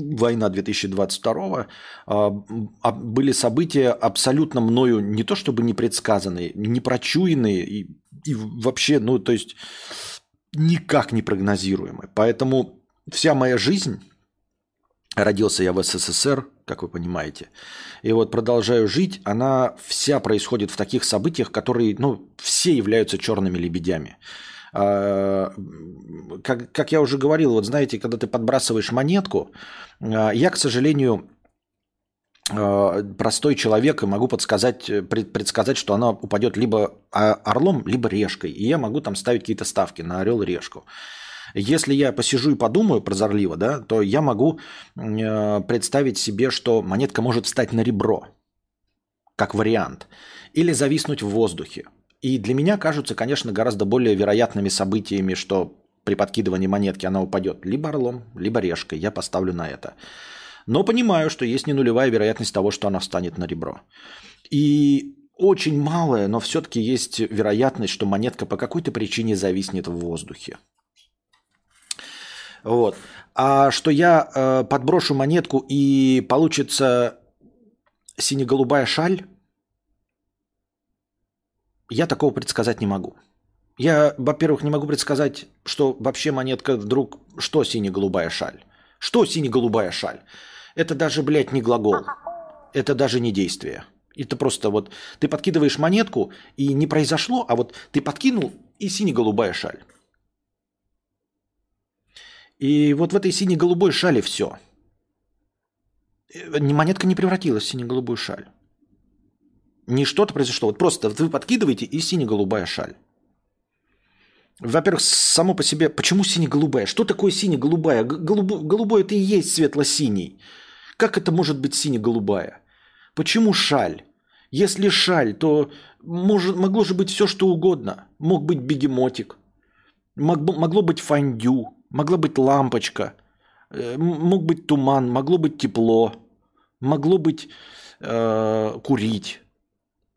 [SPEAKER 1] война 2022 а, а, были события абсолютно мною не то чтобы не предсказанные, не прочуянные и, и вообще, ну то есть никак не прогнозируемые. Поэтому вся моя жизнь, родился я в СССР, как вы понимаете, и вот продолжаю жить, она вся происходит в таких событиях, которые, ну, все являются черными лебедями. А, как, как я уже говорил, вот знаете, когда ты подбрасываешь монетку, а, я, к сожалению, а, простой человек и могу подсказать, предсказать, что она упадет либо орлом, либо решкой. И я могу там ставить какие-то ставки на орел и решку. Если я посижу и подумаю прозорливо, да, то я могу представить себе, что монетка может встать на ребро, как вариант, или зависнуть в воздухе. И для меня кажутся, конечно, гораздо более вероятными событиями, что при подкидывании монетки она упадет либо орлом, либо решкой. Я поставлю на это. Но понимаю, что есть не нулевая вероятность того, что она встанет на ребро. И очень малая, но все-таки есть вероятность, что монетка по какой-то причине зависнет в воздухе. Вот. А что я э, подброшу монетку и получится сине-голубая шаль, я такого предсказать не могу. Я, во-первых, не могу предсказать, что вообще монетка вдруг... Что сине-голубая шаль? Что сине-голубая шаль? Это даже, блядь, не глагол. Это даже не действие. Это просто вот ты подкидываешь монетку, и не произошло, а вот ты подкинул, и сине-голубая шаль. И вот в этой сине-голубой шале все. Э, монетка не превратилась в сине-голубую шаль. Не что-то произошло. Вот просто вы подкидываете и сине-голубая шаль. Во-первых, само по себе, почему сине-голубая? Что такое сине-голубая? Голубо, голубой это и есть светло-синий. Как это может быть сине-голубая? Почему шаль? Если шаль, то может, могло же быть все, что угодно. Мог быть бегемотик, мог, могло быть фондю, могла быть лампочка, э, мог быть туман, могло быть тепло, могло быть э, курить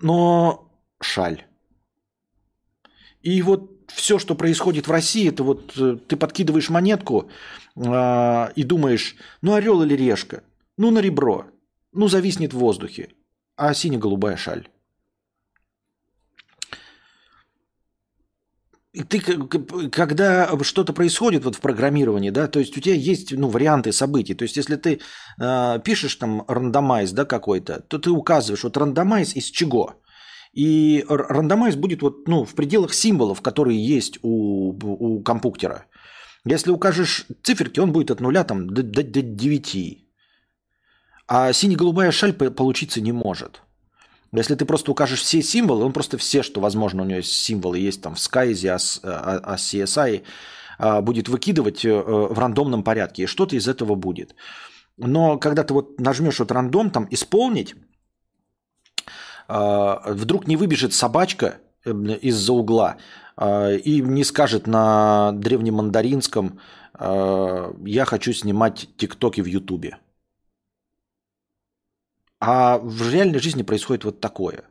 [SPEAKER 1] но шаль. И вот все, что происходит в России, это вот э, ты подкидываешь монетку э, и думаешь, ну орел или решка, ну на ребро, ну зависнет в воздухе, а сине-голубая шаль. И ты, когда что-то происходит вот в программировании, да, то есть у тебя есть ну, варианты событий. То есть если ты э, пишешь там рандомайз да, какой-то, то ты указываешь, вот рандомайз из чего? И рандомайз будет вот, ну, в пределах символов, которые есть у, у компьютера. Если укажешь циферки, он будет от нуля там, до, до, 9. А сине-голубая шаль получиться не может. Если ты просто укажешь все символы, он просто все, что возможно у него есть символы, есть там в Skyze, а CSI, а, будет выкидывать э, в рандомном порядке, и что-то из этого будет. Но когда ты вот нажмешь вот рандом, там исполнить, а, вдруг не выбежит собачка эм, из-за угла и не скажет на древнем мандаринском «я хочу снимать тиктоки в Ютубе». А в реальной жизни происходит вот такое.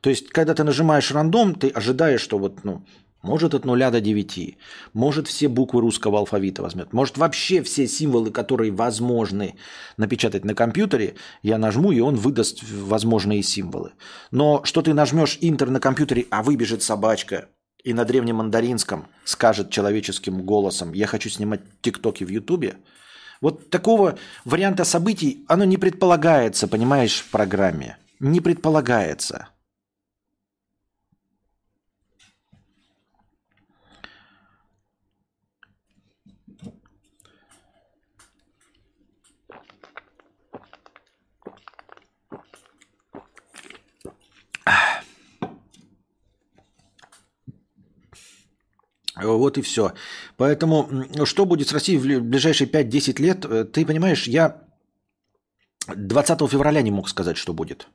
[SPEAKER 1] То есть, когда ты нажимаешь рандом, ты ожидаешь, что вот, ну, может от нуля до 9, может все буквы русского алфавита возьмет, может вообще все символы, которые возможны напечатать на компьютере, я нажму, и он выдаст возможные символы. Но что ты нажмешь интер на компьютере, а выбежит собачка, и на древнем мандаринском скажет человеческим голосом, я хочу снимать тиктоки в ютубе – вот такого варианта событий, оно не предполагается, понимаешь, в программе. Не предполагается. Вот и все. Поэтому что будет с Россией в ближайшие 5-10 лет, э, ты понимаешь, я 20 февраля не мог сказать, что будет.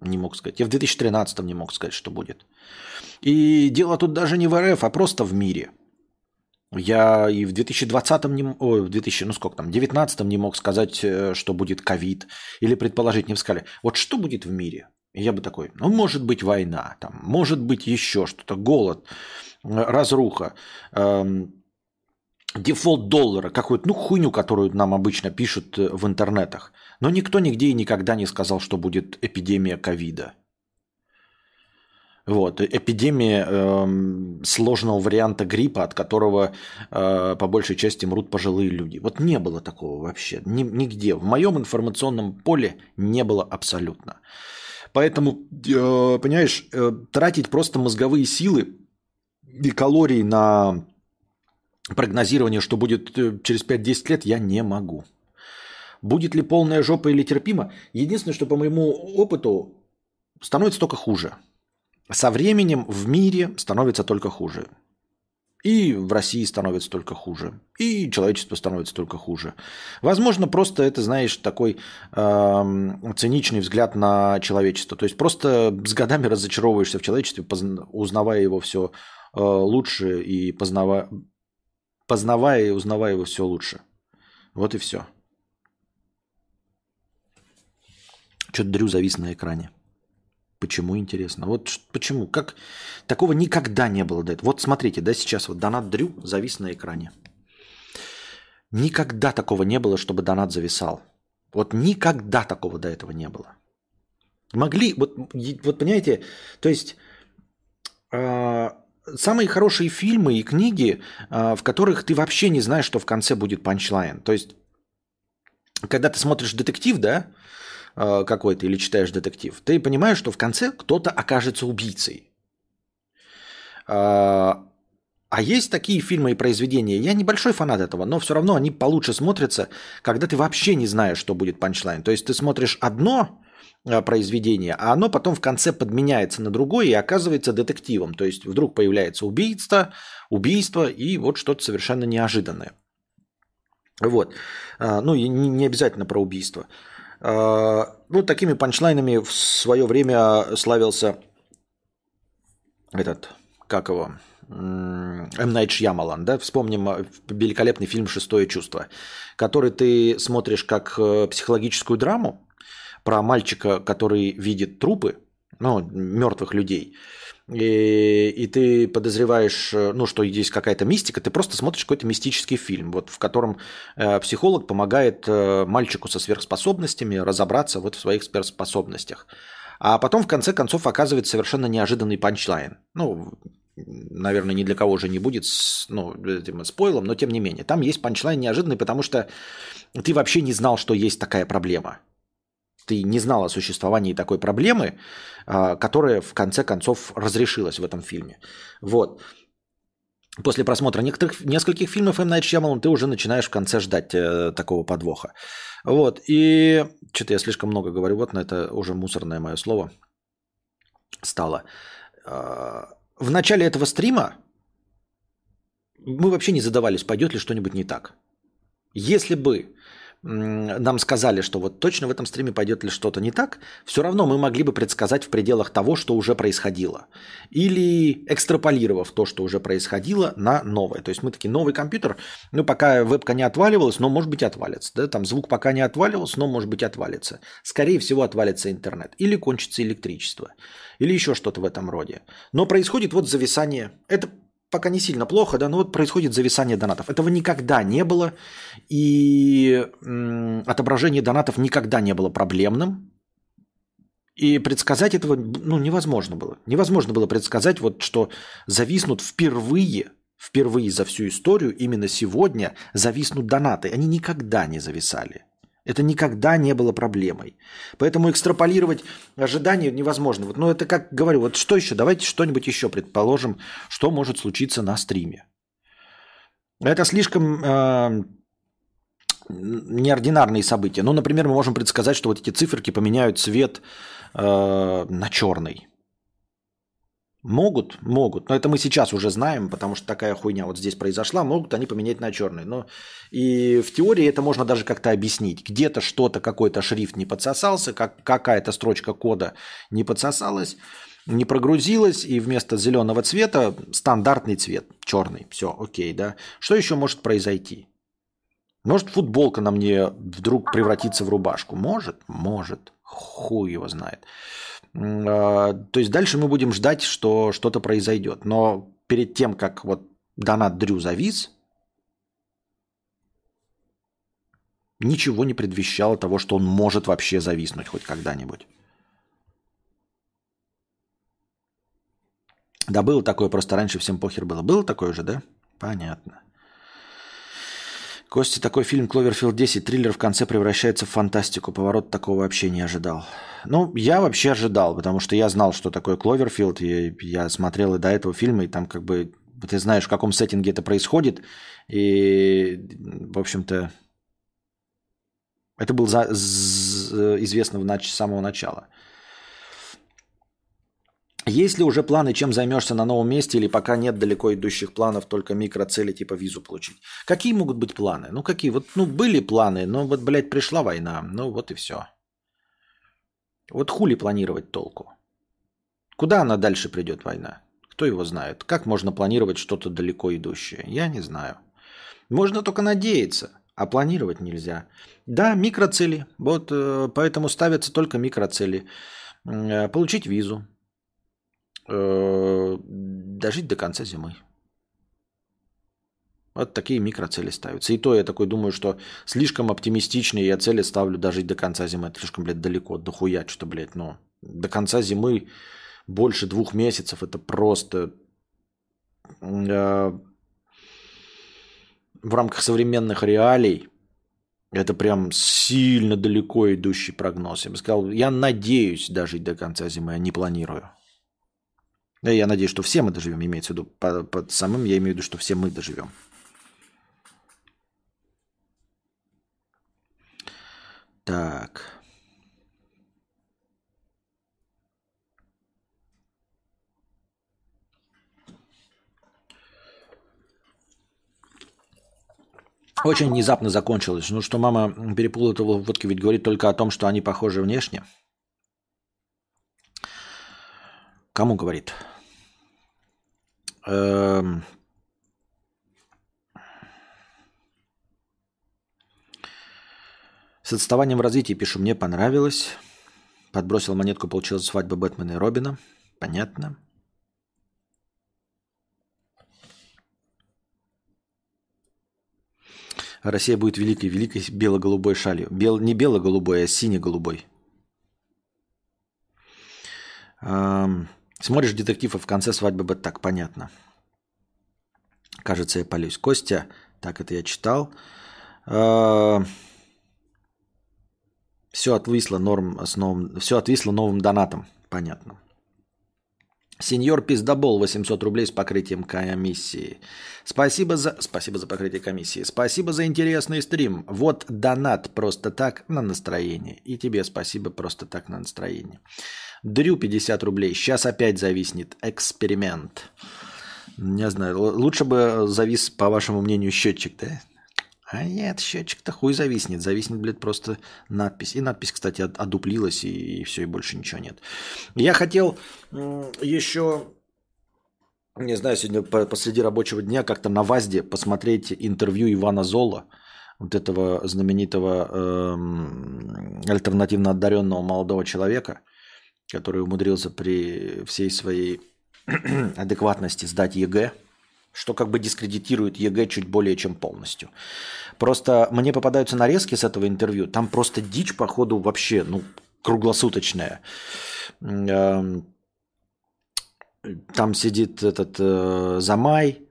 [SPEAKER 1] не мог сказать. Я в 2013 не мог сказать, что будет. И дело тут даже не в РФ, а просто в мире. Я и в 2020 не, ой, в 2000, ну сколько там, 19 не мог сказать, э, что будет ковид, или предположить не скале. Вот что будет в мире? Я бы такой, ну может быть война, там, может быть еще что-то, голод, э, разруха, эм, дефолт доллара, какую-то, ну, хуйню, которую нам обычно пишут э, в интернетах. Но никто нигде и никогда не сказал, что будет эпидемия ковида. Вот, эпидемия э, сложного варианта гриппа, от которого э, по большей части мрут пожилые люди. Вот не было такого вообще. Ни, нигде. В моем информационном поле не было абсолютно. Поэтому, э, понимаешь, э, тратить просто мозговые силы и калории на прогнозирование, что будет э, через 5-10 лет, я не могу. Будет ли полная жопа или терпимо? Единственное, что по моему опыту становится только хуже. Со временем в мире становится только хуже. И в России становится только хуже. И человечество становится только хуже. Возможно, просто это, знаешь, такой э, циничный взгляд на человечество. То есть просто с годами разочаровываешься в человечестве, узнавая его все э, лучше и познавая, познавая и узнавая его все лучше. Вот и все. Что-то Дрю завис на экране. Почему интересно? Вот почему? Как такого никогда не было до этого. Вот смотрите, да, сейчас вот донат Дрю завис на экране. Никогда такого не было, чтобы донат зависал. Вот никогда такого до этого не было. Могли, вот, вот понимаете, то есть э, самые хорошие фильмы и книги, а, в которых ты вообще не знаешь, что в конце будет панчлайн. То есть, когда ты смотришь детектив, да, а, какой-то или читаешь детектив, ты понимаешь, что в конце кто-то окажется убийцей. А, а есть такие фильмы и произведения, я небольшой фанат этого, но все равно они получше смотрятся, когда ты вообще не знаешь, что будет панчлайн. То есть ты смотришь одно, Э, произведение, а оно потом в конце подменяется на другое и оказывается детективом. То есть вдруг появляется убийство, убийство и вот что-то совершенно неожиданное. Вот. Ну, и не обязательно про убийство. А, ну, такими панчлайнами в свое время славился этот, как его, М. Найт Шьямалан, да, вспомним э, великолепный фильм «Шестое чувство», который ты смотришь как э, психологическую драму, про мальчика, который видит трупы, ну, мертвых людей, и, и ты подозреваешь, ну, что здесь какая-то мистика, ты просто смотришь какой-то мистический фильм, вот, в котором э, психолог помогает э, мальчику со сверхспособностями разобраться вот в своих сверхспособностях. А потом, в конце концов, оказывается совершенно неожиданный панчлайн. Ну, наверное, ни для кого уже не будет с, ну, этим спойлом, но тем не менее. Там есть панчлайн неожиданный, потому что ты вообще не знал, что есть такая проблема ты не знал о существовании такой проблемы, а, которая в конце концов разрешилась в этом фильме. Вот. После просмотра некоторых, нескольких фильмов М. Найт Шьямалан ты уже начинаешь в конце ждать э, такого подвоха. Вот. И что-то я слишком много говорю. Вот на это уже мусорное мое слово стало. Э, в начале этого стрима мы вообще не задавались, пойдет ли что-нибудь не так. Если бы нам сказали, что вот точно в этом стриме пойдет ли что-то не так, все равно мы могли бы предсказать в пределах того, что уже происходило. Или экстраполировав то, что уже происходило, на новое. То есть мы такие, новый компьютер, ну пока вебка не отваливалась, но может быть отвалится. Да? Там звук пока не отваливался, но может быть отвалится. Скорее всего отвалится интернет. Или кончится электричество. Или еще что-то в этом роде. Но происходит вот зависание. Это пока не сильно плохо, да, но вот происходит зависание донатов. Этого никогда не было, и отображение донатов никогда не было проблемным. И предсказать этого ну, невозможно было. Невозможно было предсказать, вот, что зависнут впервые, впервые за всю историю, именно сегодня зависнут донаты. Они никогда не зависали. Это никогда не было проблемой. Поэтому экстраполировать ожидания невозможно. Вот, ну, это как говорю, вот что еще? Давайте что-нибудь еще предположим, что может случиться на стриме. Это слишком э, неординарные события. Ну, например, мы можем предсказать, что вот эти циферки поменяют цвет э, на черный. Могут, могут. Но это мы сейчас уже знаем, потому что такая хуйня вот здесь произошла. Могут они поменять на черный. Но и в теории это можно даже как-то объяснить. Где-то что-то, какой-то шрифт не подсосался, как, какая-то строчка кода не подсосалась, не прогрузилась, и вместо зеленого цвета стандартный цвет, черный. Все, окей, да. Что еще может произойти? Может футболка на мне вдруг превратиться в рубашку? Может, может. Хуй его знает. А, то есть дальше мы будем ждать, что что-то произойдет. Но перед тем, как вот донат Дрю завис, ничего не предвещало того, что он может вообще зависнуть хоть когда-нибудь. Да, было такое, просто раньше всем похер было. Было такое же, да? Понятно. Костя, такой фильм «Кловерфилд 10», триллер в конце превращается в фантастику. Поворот такого вообще не ожидал. Ну, я вообще ожидал, потому что я знал, что такое «Кловерфилд», и я смотрел и до этого фильма, и там как бы ты знаешь, в каком сеттинге это происходит, и, в общем-то, это было известно с самого начала. Есть ли уже планы, чем займешься на новом месте, или пока нет далеко идущих планов, только микроцели типа визу получить? Какие могут быть планы? Ну, какие? Вот, ну, были планы, но вот, блядь, пришла война. Ну, вот и все. Вот хули планировать толку? Куда она дальше придет, война? Кто его знает? Как можно планировать что-то далеко идущее? Я не знаю. Можно только надеяться, а планировать нельзя. Да, микроцели. Вот э, поэтому ставятся только микроцели. Э, получить визу, дожить до конца зимы. Вот такие микроцели ставятся. И то я такой думаю, что слишком оптимистичные я цели ставлю дожить до конца зимы. Это слишком, блядь, далеко. Да хуя что-то, блядь. Ну, до конца зимы больше двух месяцев. Это просто э, в рамках современных реалий это прям сильно далеко идущий прогноз. Я бы сказал, я надеюсь дожить до конца зимы, а не планирую. Я надеюсь, что все мы доживем, имеется в виду. Под самым я имею в виду, что все мы доживем. Так. Очень внезапно закончилось. Ну, что мама перепутала водки, ведь говорит только о том, что они похожи внешне. Кому говорит? Эм... С отставанием в развитии пишу, мне понравилось. Подбросил монетку, получилась свадьба Бэтмена и Робина. Понятно. Россия будет великой, великой бело-голубой шалью. Бел, не бело-голубой, а сине-голубой. Эм... Смотришь детектив, и в конце свадьбы бы так понятно. Кажется, я полюсь. Костя, так это я читал. А, все отвисло норм с новым, все отвисло новым донатом. Понятно. Сеньор Пиздобол, 800 рублей с покрытием комиссии. Спасибо за... Спасибо за покрытие комиссии. Спасибо за интересный стрим. Вот донат просто так на настроение. И тебе спасибо просто так на настроение. Дрю 50 рублей. Сейчас опять зависнет. Эксперимент. Не знаю, лучше бы завис, по вашему мнению, счетчик, да? А нет, счетчик-то хуй зависнет. Зависнет, блядь, просто надпись. И надпись, кстати, одуплилась, и, и все, и больше ничего нет. Я хотел еще, не знаю, сегодня посреди рабочего дня как-то на ВАЗДе посмотреть интервью Ивана Зола, вот этого знаменитого э, альтернативно одаренного молодого человека – который умудрился при всей своей <clears throat> адекватности сдать ЕГЭ, что как бы дискредитирует ЕГЭ чуть более чем полностью. Просто мне попадаются нарезки с этого интервью, там просто дичь, походу, вообще, ну, круглосуточная. Эм, там сидит этот э, Замай,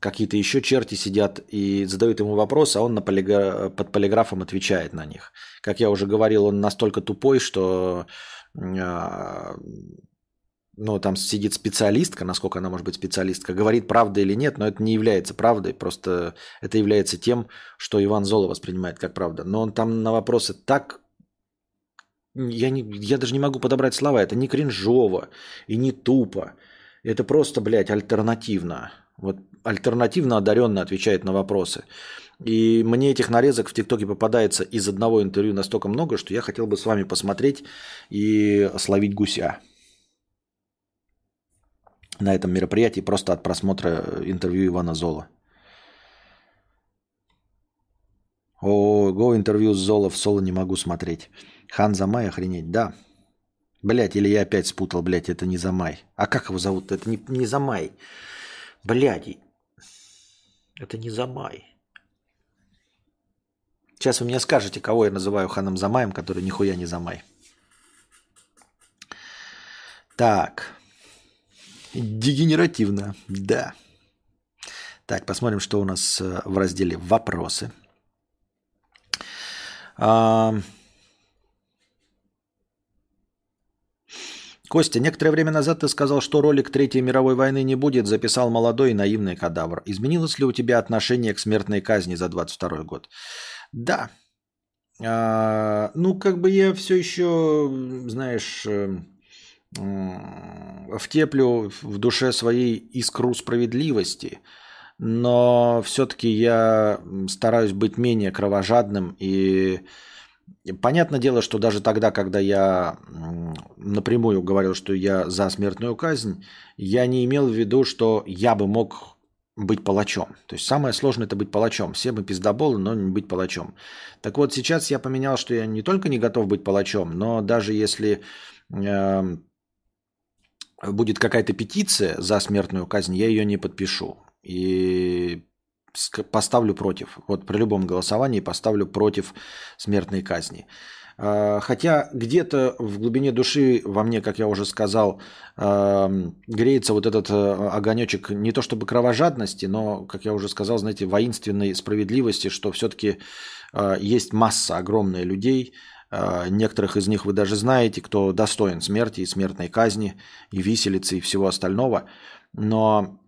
[SPEAKER 1] какие-то еще черти сидят и задают ему вопрос, а он на полигра... под полиграфом отвечает на них. Как я уже говорил, он настолько тупой, что а, ну, там сидит специалистка, насколько она может быть специалистка, говорит правда или нет, но это не является правдой, просто это является тем, что Иван Золо воспринимает как правда. Но он там на вопросы так... Я, не, я даже не могу подобрать слова, это не кринжово и не тупо. Это просто, блядь, альтернативно. Вот альтернативно одаренно отвечает на вопросы. И мне этих нарезок в ТикТоке попадается из одного интервью настолько много, что я хотел бы с вами посмотреть и словить гуся на этом мероприятии просто от просмотра интервью Ивана Зола. О, го интервью с Зола в соло не могу смотреть. Хан Замай охренеть, да. Блять, или я опять спутал, блять, это не Замай. А как его зовут? Это не, не Замай. Блядь, это не Замай. Сейчас вы мне скажете, кого я называю Ханом Замаем, который нихуя не Замай. Так. Дегенеративно, да. Так, посмотрим, что у нас э, в разделе «Вопросы». А... Костя, некоторое время назад ты сказал, что ролик Третьей мировой войны не будет, записал молодой и наивный кадавр. Изменилось ли у тебя отношение к смертной казни за 22 год? Да. А, ну, как бы я все еще, знаешь, э, втеплю в душе своей искру справедливости, но все-таки я стараюсь быть менее кровожадным и Понятное дело, что даже тогда, когда я напрямую говорил, что я за смертную казнь, я не имел в виду, что я бы мог быть палачом. То есть самое сложное это быть палачом. Все мы пиздоболы, но не быть палачом. Так вот, сейчас я поменял, что я не только не готов быть палачом, но даже если э, будет какая-то петиция за смертную казнь, я ее не подпишу. И поставлю против. Вот при любом голосовании поставлю против смертной казни. А, хотя где-то в глубине души во мне, как я уже сказал, греется вот этот э, огонечек не то чтобы кровожадности, но, как я уже сказал, знаете, воинственной справедливости, что все-таки а, есть масса огромная людей, некоторых из них вы даже знаете, кто достоин смерти и смертной казни, и виселицы, и всего остального. Но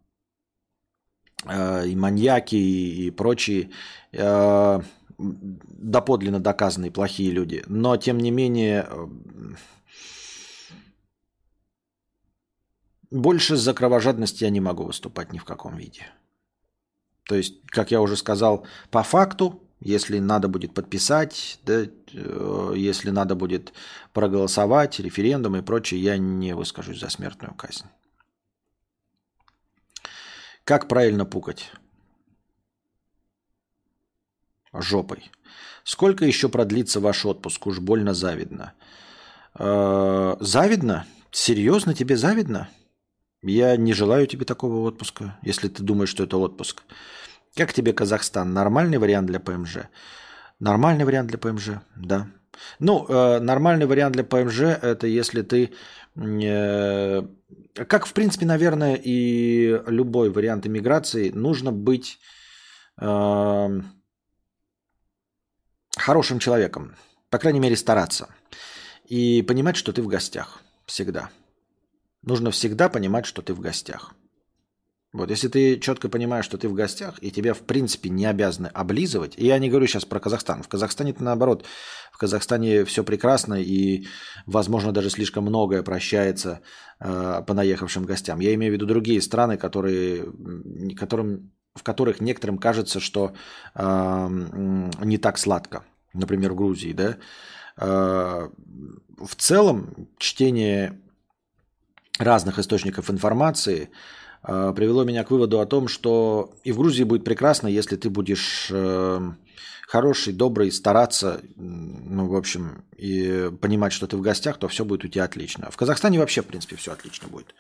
[SPEAKER 1] э, и маньяки, и, прочие э, доподлинно доказанные плохие люди. Но, тем не менее, э, больше за кровожадность я не могу выступать ни в каком виде. То есть, как я уже сказал, по факту если надо будет подписать, да, э, если надо будет проголосовать, референдум и прочее, я не выскажусь за смертную казнь. Как правильно пукать? Жопой. Сколько еще продлится ваш отпуск? Уж больно завидно. Э, завидно? Серьезно тебе завидно? Я не желаю тебе такого отпуска, если ты думаешь, что это отпуск. Как тебе Казахстан? Нормальный вариант для ПМЖ? Нормальный вариант для ПМЖ, да. Ну, э, нормальный вариант для ПМЖ это если ты, э, как в принципе, наверное, и любой вариант иммиграции, нужно быть э, хорошим человеком, по крайней мере стараться и понимать, что ты в гостях всегда. Нужно всегда понимать, что ты в гостях. Вот, если ты четко понимаешь, что ты в гостях, и тебя, в принципе, не обязаны облизывать, и я не говорю сейчас про Казахстан, в Казахстане это наоборот, в Казахстане все прекрасно, и, возможно, даже слишком многое прощается э, по наехавшим гостям. Я имею в виду другие страны, которые, которым, в которых некоторым кажется, что э, не так сладко. Например, в Грузии, да. Э, в целом, чтение разных источников информации – привело меня к выводу о том, что и в Грузии будет прекрасно, если ты будешь эм, хороший, добрый, стараться, ну, в общем, и понимать, что ты в гостях, то все будет у тебя отлично. В Казахстане вообще, в принципе, все отлично будет.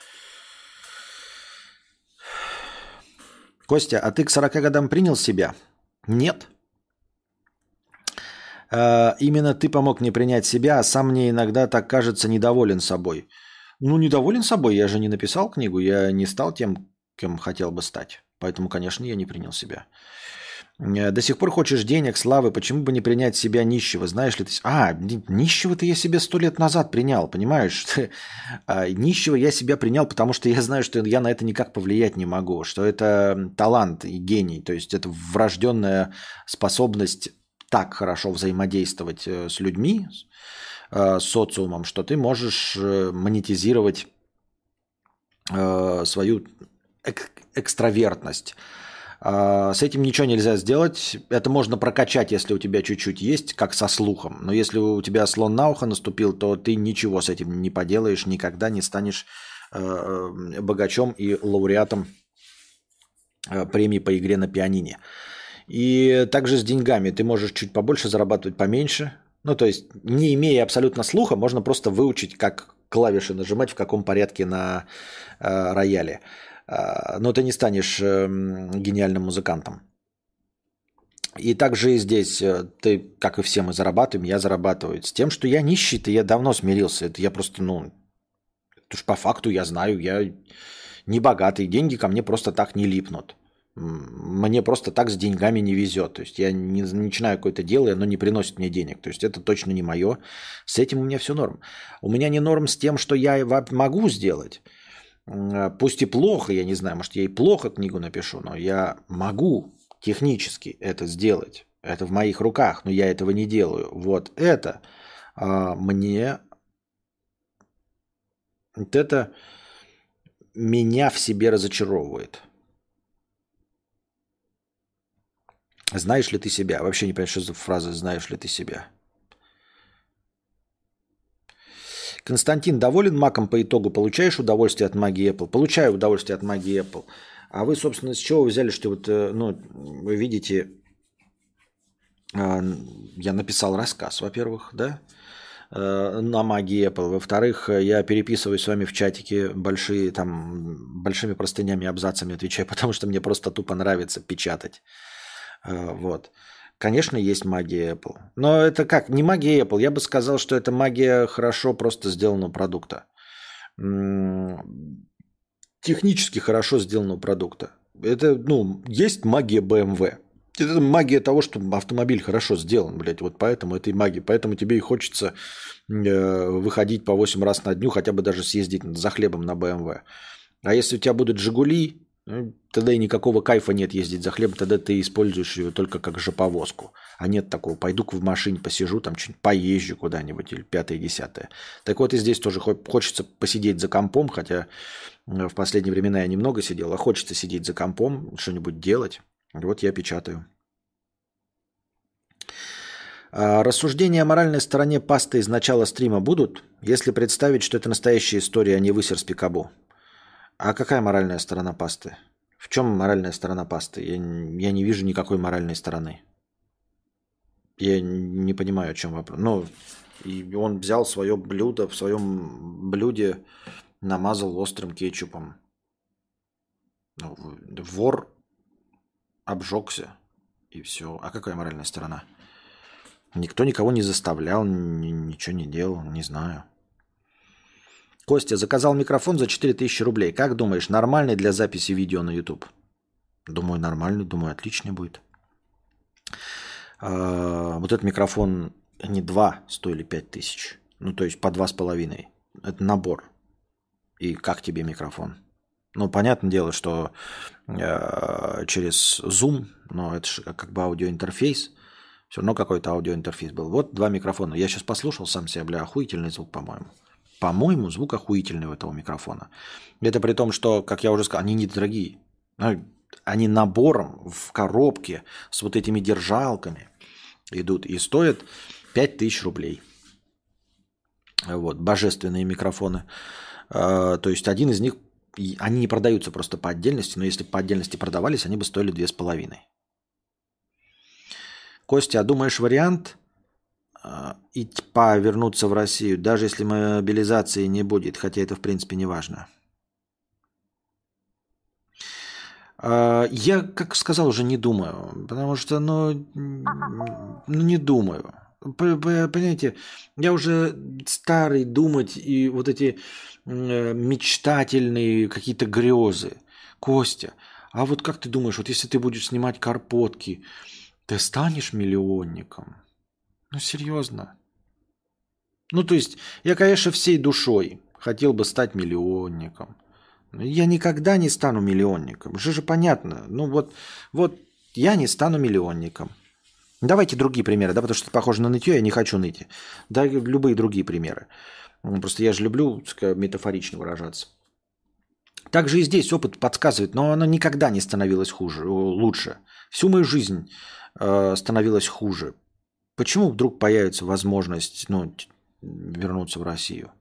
[SPEAKER 1] Костя, а ты к 40 годам принял себя? Нет. Э, именно ты помог мне принять себя, а сам мне иногда так кажется недоволен собой. Ну, недоволен собой. Я же не написал книгу, я не стал тем, кем хотел бы стать. Поэтому, конечно, я не принял себя. Э, до сих пор хочешь денег, славы, почему бы не принять себя нищего? Знаешь ли ты... А, нищего-то я себе сто лет назад принял, понимаешь? <laughs> А, нищего я себя принял, потому что я знаю, что я на это никак повлиять не могу, что это талант и гений, то есть это врожденная способность так хорошо взаимодействовать э, с людьми, э, социумом, что ты можешь э, монетизировать э, свою эк- экстравертность. С этим ничего нельзя сделать. Это можно прокачать, если у тебя чуть-чуть есть, как со слухом. Но если у тебя слон на ухо наступил, то ты ничего с этим не поделаешь, никогда не станешь богачом и лауреатом премии по игре на пианине. И также с деньгами. Ты можешь чуть побольше зарабатывать, поменьше. Ну, то есть, не имея абсолютно слуха, можно просто выучить, как клавиши нажимать, в каком порядке на э, рояле. Э, но ты не станешь э, гениальным музыкантом. И также и здесь э, ты, как и все мы зарабатываем, я зарабатываю. С тем, что я нищий, то я давно смирился. Это я просто, ну, это по факту я знаю, я не богатый, деньги ко мне просто так не липнут мне просто так с деньгами не везет. То есть я не начинаю какое-то дело, и оно не приносит мне денег. То есть это точно не мое. С этим у меня все норм. У меня не норм с тем, что я могу сделать. А, пусть и плохо, я не знаю, может я и плохо книгу напишу, но я могу технически это сделать. Это в моих руках, но я этого не делаю. Вот это а, мне... Вот это меня в себе разочаровывает. Знаешь ли ты себя? Вообще не понимаю, что за фраза «знаешь ли ты себя». Константин, доволен маком по итогу? Получаешь удовольствие от магии Apple? Получаю удовольствие от магии Apple. А вы, собственно, с чего вы взяли, что вот, э, ну, вы видите, а, я написал рассказ, во-первых, да, э, на магии Apple. Во-вторых, я переписываю с вами в чатике большие, там, большими простынями, абзацами отвечаю, <laughs> потому что мне просто тупо нравится печатать. Э, вот. Конечно, есть магия Apple. Но это как? Не магия Apple. Я бы сказал, что это магия хорошо просто сделанного продукта. Технически хорошо сделанного продукта. Это, ну, есть магия BMW. Это магия того, что автомобиль хорошо сделан, блядь. Вот поэтому это и магия. Поэтому тебе и хочется э, выходить по 8 раз на дню, хотя бы даже съездить за хлебом на BMW. А если у тебя будут Жигули, тогда и никакого кайфа нет ездить за хлебом, тогда ты используешь ее только как жоповозку. А нет такого, пойду-ка в машине посижу, там что-нибудь поезжу куда-нибудь, или пятое, десятое. Так вот и здесь тоже хочется посидеть за компом, хотя в последние времена я немного сидел, а хочется сидеть за компом, что-нибудь делать. Вот я печатаю. А рассуждения о моральной стороне пасты из начала стрима будут, если представить, что это настоящая история, а не высер с пикабу? А какая моральная сторона пасты? В чем моральная сторона пасты? Я, я не вижу никакой моральной стороны. Я не понимаю, о чем вопрос. Ну, и он взял свое блюдо, в своем блюде намазал острым кетчупом. Ну, вор обжегся, и все. А какая моральная сторона? Никто никого не заставлял, ничего не делал, не знаю. Костя заказал микрофон за 4000 рублей. Как думаешь, нормальный для записи видео на YouTube? Думаю, нормальный. Думаю, отличный будет. А, вот этот микрофон не 2 стоили 5000. Ну, то есть по два с половиной. Это набор. И как тебе микрофон? Ну, понятное дело, что э, через Zoom, но это же как бы аудиоинтерфейс. Все равно какой-то аудиоинтерфейс был. Вот два микрофона. Я сейчас послушал сам себя, бля, охуительный звук, по-моему. По-моему, звук охуительный у этого микрофона. Это при том, что, как я уже сказал, они недорогие. Ну, они набором в коробке с вот этими держалками идут и стоят 5000 рублей. Вот, божественные микрофоны. А, то есть один из них, они не продаются просто по отдельности, но если по отдельности продавались, они бы стоили 2,5. Костя, а думаешь вариант а, и типа вернуться в Россию, даже если мобилизации не будет, хотя это в принципе не важно. А, я, как сказал, уже не думаю, потому что, ну, ну не думаю. Понимаете, я уже старый думать и вот эти мечтательные какие-то грезы. Костя, а вот как ты думаешь, вот если ты будешь снимать карпотки, ты станешь миллионником? Ну, серьезно. Ну, то есть, я, конечно, всей душой хотел бы стать миллионником. Но я никогда не стану миллионником. Же же понятно. Ну, вот, вот я не стану миллионником. Давайте другие примеры, да, потому что это похоже на нытье, я не хочу ныть. Да, любые другие примеры. Просто я же люблю метафорично выражаться. Также и здесь опыт подсказывает, но оно никогда не становилось хуже, лучше. Всю мою жизнь э, становилось хуже. Почему вдруг появится возможность ну, вернуться в Россию?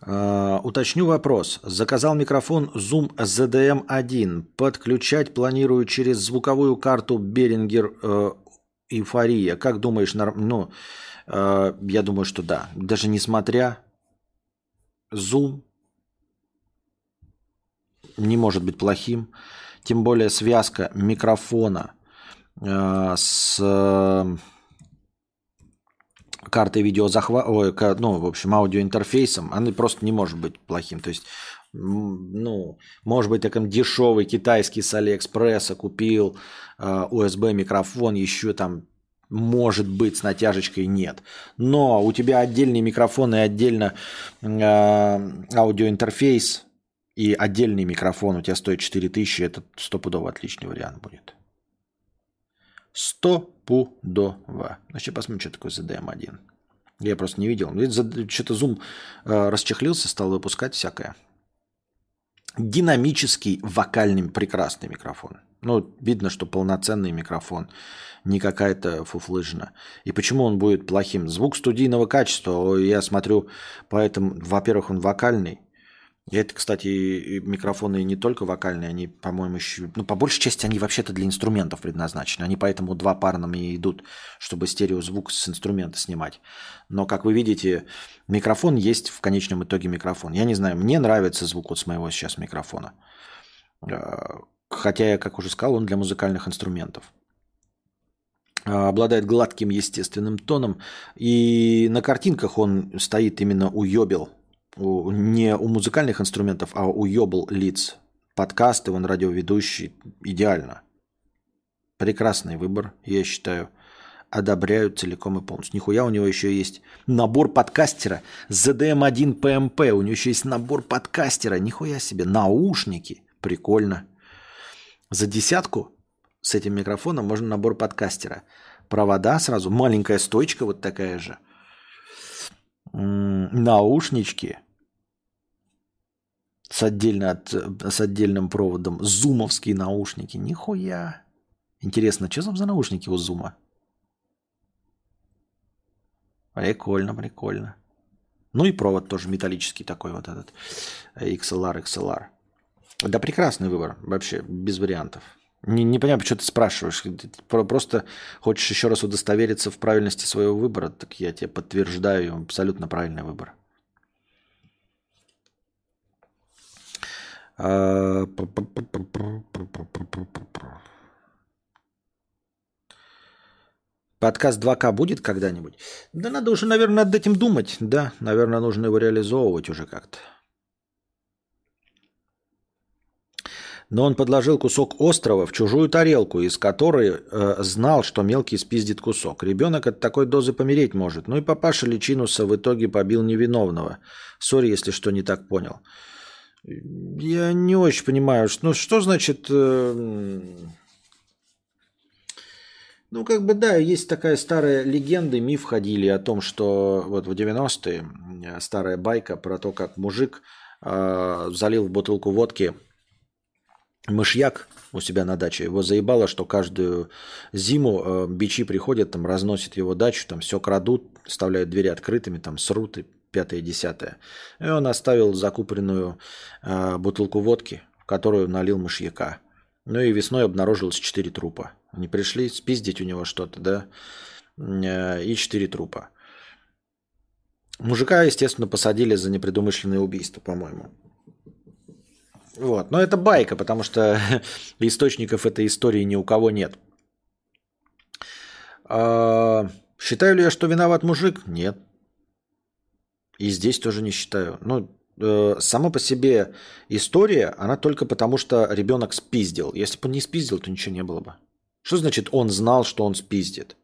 [SPEAKER 1] Uh, уточню вопрос. Заказал микрофон Zoom ZDM1. Подключать планирую через звуковую карту Behringer uh, Эйфория. Как думаешь, норм... ну, uh, я думаю, что да. Даже несмотря Zoom не может быть плохим. Тем более связка микрофона с картой видеозахвата, ну, в общем, аудиоинтерфейсом, она просто не может быть плохим. То есть, ну, может быть, такой дешевый китайский с Алиэкспресса купил USB микрофон, еще там может быть, с натяжечкой нет. Но у тебя отдельный микрофон и отдельно э, аудиоинтерфейс и отдельный микрофон у тебя стоит 4000, это стопудово отличный вариант будет. Стопудово. Значит, посмотрим, что такое ZDM1. Я просто не видел. Что-то Zoom э, расчехлился, стал выпускать всякое. Динамический вокальный прекрасный микрофон. Ну, видно, что полноценный микрофон, не какая-то фуфлыжина. И почему он будет плохим? Звук студийного качества, я смотрю, поэтому, во-первых, он вокальный, и это, кстати, микрофоны не только вокальные, они, по-моему, еще... Ну, по большей части они вообще-то для инструментов предназначены. Они поэтому два парными идут, чтобы стереозвук с инструмента снимать. Но, как вы видите, микрофон есть в конечном итоге микрофон. Я не знаю, мне нравится звук вот с моего сейчас микрофона. А, хотя, я, как уже сказал, он для музыкальных инструментов а, обладает гладким естественным тоном. И на картинках он стоит именно у не у музыкальных инструментов, а у Йобл лиц. Подкасты, он радиоведущий. Идеально. Прекрасный выбор, я считаю. Одобряю целиком и полностью. Нихуя у него еще есть набор подкастера. ZDM1 PMP. У него еще есть набор подкастера. Нихуя себе. Наушники. Прикольно. За десятку с этим микрофоном можно набор подкастера. Провода сразу. Маленькая стойчка вот такая же. Наушнички с, отдельно от, с отдельным проводом, зумовские наушники. Нихуя. Интересно, что за наушники у зума? Прикольно, прикольно. Ну и провод тоже металлический такой вот этот. XLR, XLR. Да прекрасный выбор, вообще, без вариантов. Не, не понимаю, почему ты спрашиваешь. Ты просто хочешь еще раз удостовериться в правильности своего выбора, так я тебе подтверждаю, абсолютно правильный выбор. Подкаст 2К будет когда-нибудь? Да надо уже, наверное, над этим думать. Да, наверное, нужно его реализовывать уже как-то. Но он подложил кусок острова в чужую тарелку, из которой э, знал, что мелкий спиздит кусок. Ребенок от такой дозы помереть может. Ну и папаша Личинуса в итоге побил невиновного. Сори, если что не так понял. Я не очень понимаю, ну что значит... Э, ну, как бы, да, есть такая старая легенда, миф ходили о том, что вот в 90-е э, старая байка про то, как мужик э, залил в бутылку водки мышьяк у себя на даче. Его заебало, что каждую зиму э, бичи приходят, там разносят его дачу, там все крадут, оставляют двери открытыми, там срут и пятое, десятое. И он оставил закупленную э, бутылку водки, в которую налил мышьяка. Ну и весной обнаружилось четыре трупа. Они пришли спиздить у него что-то, да, э, и четыре трупа. Мужика, естественно, посадили за непредумышленное убийство, по-моему. Вот. Но это байка, потому что <laughs> источников этой истории ни у кого нет. А, считаю ли я, что виноват мужик? Нет. И здесь тоже не считаю. Ну, э, сама по себе история, она только потому, что ребенок спиздил. Если бы он не спиздил, то ничего не было бы. Что значит он знал, что он спиздит?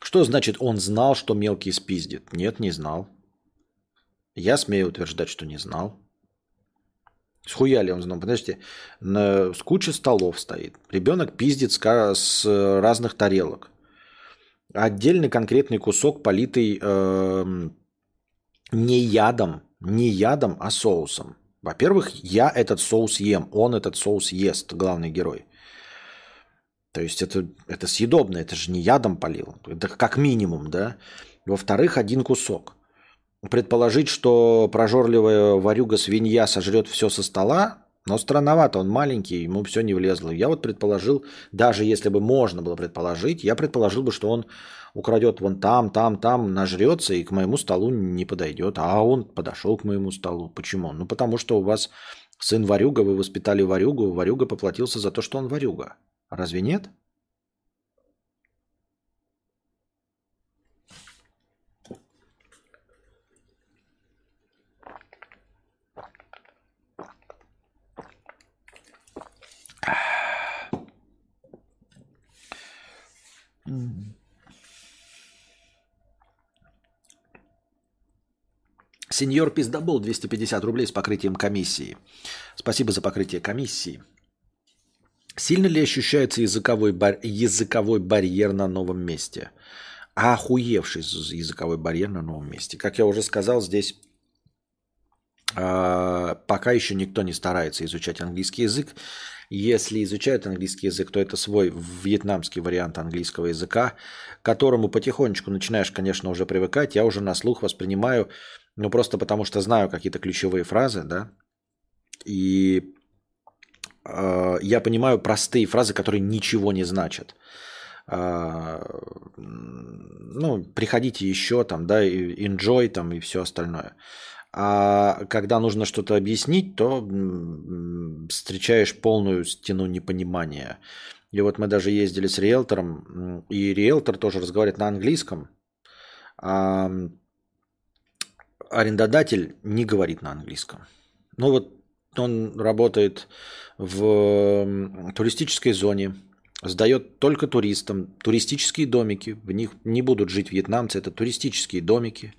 [SPEAKER 1] Что значит он знал, что мелкий спиздит? Нет, не знал. Я смею утверждать, что не знал. Схуяли он знал. Подождите, на, с кучей столов стоит. Ребенок пиздит с, с разных тарелок. отдельный конкретный кусок, политый э, не ядом, не ядом, а соусом. Во-первых, я этот соус ем, он этот соус ест, главный герой. То есть это, это съедобно, это же не ядом полил. Это как минимум, да. Во-вторых, один кусок. Предположить, что прожорливая варюга свинья сожрет все со стола, но странновато, он маленький, ему все не влезло. Я вот предположил, даже если бы можно было предположить, я предположил бы, что он украдет вон там, там, там, нажрется и к моему столу не подойдет. А он подошел к моему столу. Почему? Ну, потому что у вас сын варюга, вы воспитали варюгу, варюга поплатился за то, что он варюга. Разве нет? Сеньор Пиздобол 250 рублей с покрытием комиссии. Спасибо за покрытие комиссии. Сильно ли ощущается языковой, бар... языковой барьер на новом месте? Охуевший языковой барьер на новом месте. Как я уже сказал, здесь пока еще никто не старается изучать английский язык. Если изучают английский язык, то это свой вьетнамский вариант английского языка, к которому потихонечку начинаешь, конечно, уже привыкать. Я уже на слух воспринимаю, ну просто потому что знаю какие-то ключевые фразы, да, и э, я понимаю простые фразы, которые ничего не значат. Э, ну, приходите еще там, да, enjoy там и все остальное. А когда нужно что-то объяснить, то встречаешь полную стену непонимания. И вот мы даже ездили с риэлтором, и риэлтор тоже разговаривает на английском, а арендодатель не говорит на английском. Ну вот он работает в туристической зоне, сдает только туристам, туристические домики, в них не будут жить вьетнамцы, это туристические домики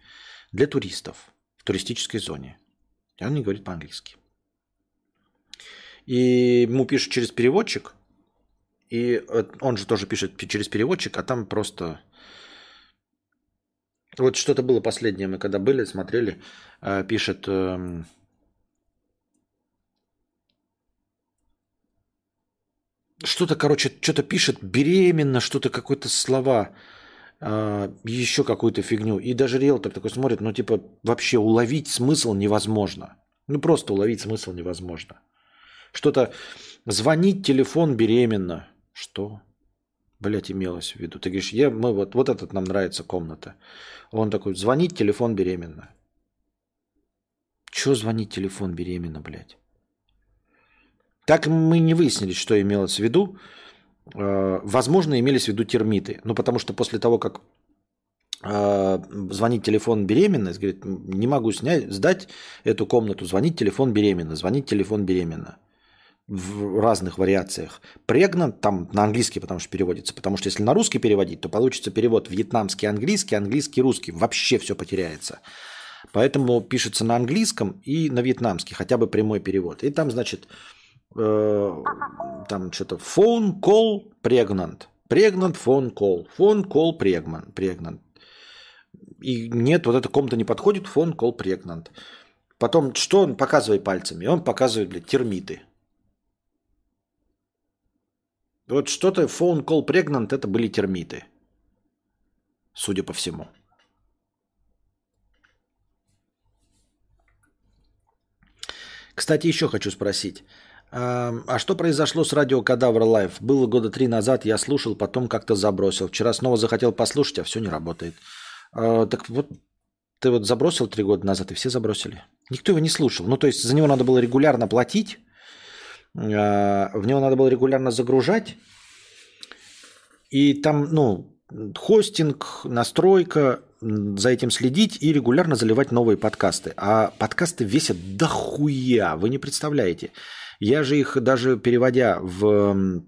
[SPEAKER 1] для туристов туристической зоне. И он не говорит по-английски. И ему пишут через переводчик, и он же тоже пишет через переводчик, а там просто... Вот что-то было последнее, мы когда были, смотрели, э, пишет... Эм, что-то, короче, что-то пишет беременно, что-то, какое-то слова а, еще какую-то фигню. И даже риэлтор такой смотрит, ну типа вообще уловить смысл невозможно. Ну просто уловить смысл невозможно. Что-то звонить, телефон беременно. Что? Блять, имелось в виду. Ты говоришь, я, мы вот, вот этот нам нравится комната. Он такой, звонить, телефон беременно. Че звонить, телефон беременно, блядь? Так мы не выяснили, что имелось в виду. Э, возможно, имелись в виду термиты. Ну, потому что после того, как э, звонить телефон беременной, говорит, не могу снять, сдать эту комнату, звонить телефон беременна, звонить телефон беременна в разных вариациях. Прегнант там на английский, потому что переводится. Потому что если на русский переводить, то получится перевод вьетнамский, английский, английский, русский. Вообще все потеряется. Поэтому пишется на английском и на вьетнамский, хотя бы прямой перевод. И там, значит, Э, там что-то phone call pregnant. Pregnant phone call. Phone call pregnant. pregnant. И нет, вот эта комната не подходит, phone call pregnant. Потом, что он показывает пальцами? Он показывает, блядь, термиты. Вот что-то phone call pregnant это были термиты. Судя по всему. Кстати, еще хочу спросить. А что произошло с радио Кадавр Лайв? Было года три назад, я слушал, потом как-то забросил. Вчера снова захотел послушать, а все не работает. А, так вот, ты вот забросил три года назад, и все забросили. Никто его не слушал. Ну, то есть за него надо было регулярно платить, а, в него надо было регулярно загружать. И там, ну, хостинг, настройка, за этим следить и регулярно заливать новые подкасты. А подкасты весят дохуя, вы не представляете. Я же их даже переводя в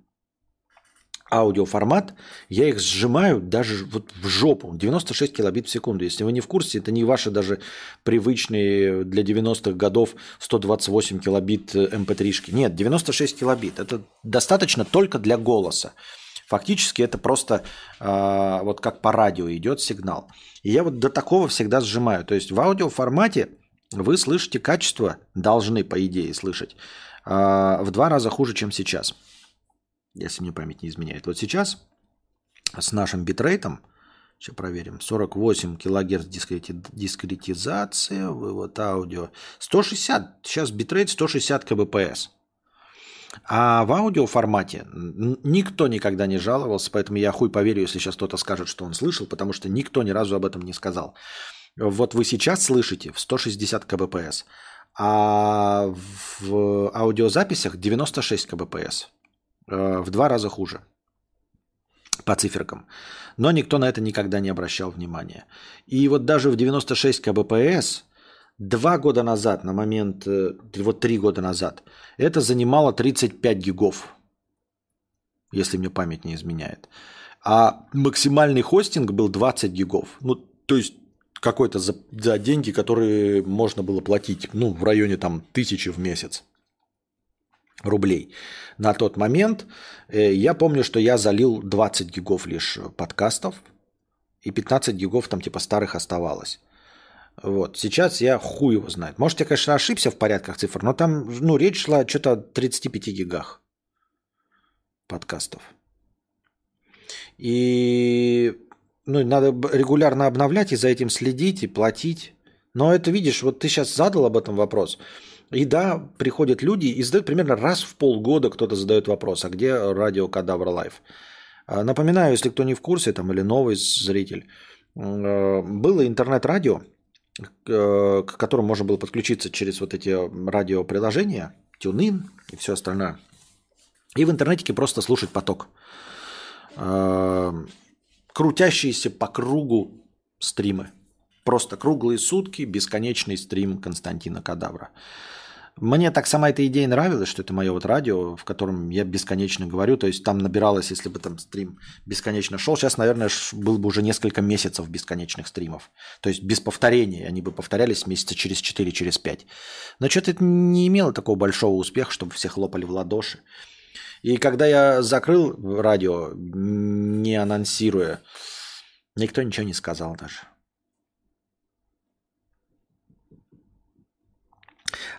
[SPEAKER 1] аудиоформат, я их сжимаю даже вот в жопу. 96 килобит в секунду. Если вы не в курсе, это не ваши даже привычные для 90-х годов 128 килобит mp3-шки. Нет, 96 килобит. Это достаточно только для голоса. Фактически это просто э, вот как по радио идет сигнал. И я вот до такого всегда сжимаю. То есть в аудиоформате вы слышите качество, должны по идее слышать, э, в два раза хуже, чем сейчас. Если мне память не изменяет. Вот сейчас с нашим битрейтом, сейчас проверим, 48 килогерц дискрети, дискретизация, вывод аудио, 160, сейчас битрейт 160 kbps. А в аудиоформате никто никогда не жаловался, поэтому я хуй поверю, если сейчас кто-то скажет, что он слышал, потому что никто ни разу об этом не сказал. Вот вы сейчас слышите в 160 kbps, а в аудиозаписях 96 кбпс. Э, в два раза хуже по циферкам. Но никто на это никогда не обращал внимания. И вот даже в 96 кбпс два года назад, на момент, э, вот три года назад, это занимало 35 гигов, если мне память не изменяет. А максимальный хостинг был 20 гигов. Ну, то есть какой-то за, за деньги, которые можно было платить, ну, в районе там тысячи в месяц рублей. На тот момент э, я помню, что я залил 20 гигов лишь подкастов, и 15 гигов там типа старых оставалось. Вот. Сейчас я хуй его знает. Может, я, конечно, ошибся в порядках цифр, но там ну, речь шла что-то о 35 гигах подкастов. И ну, надо регулярно обновлять и за этим следить и платить. Но это, видишь, вот ты сейчас задал об этом вопрос. И да, приходят люди и задают примерно раз в полгода кто-то задает вопрос, а где радио Кадавр Live? А, напоминаю, если кто не в курсе там, или новый зритель, э, было интернет-радио, Э, к которому можно было подключиться через вот эти радиоприложения, TuneIn и все остальное. И в интернете просто слушать поток. Крутящиеся по кругу стримы. Просто круглые сутки, бесконечный стрим Константина Кадавра. Мне так сама эта идея нравилась, что это мое вот радио, в котором я бесконечно говорю. То есть там набиралось, если бы там стрим бесконечно шел. Сейчас, наверное, был бы уже несколько месяцев бесконечных стримов. То есть без повторений. Они бы повторялись месяца через 4, через 5. Но что-то это не имело такого большого успеха, чтобы все хлопали в ладоши. И когда я закрыл радио, не анонсируя, никто ничего не сказал даже.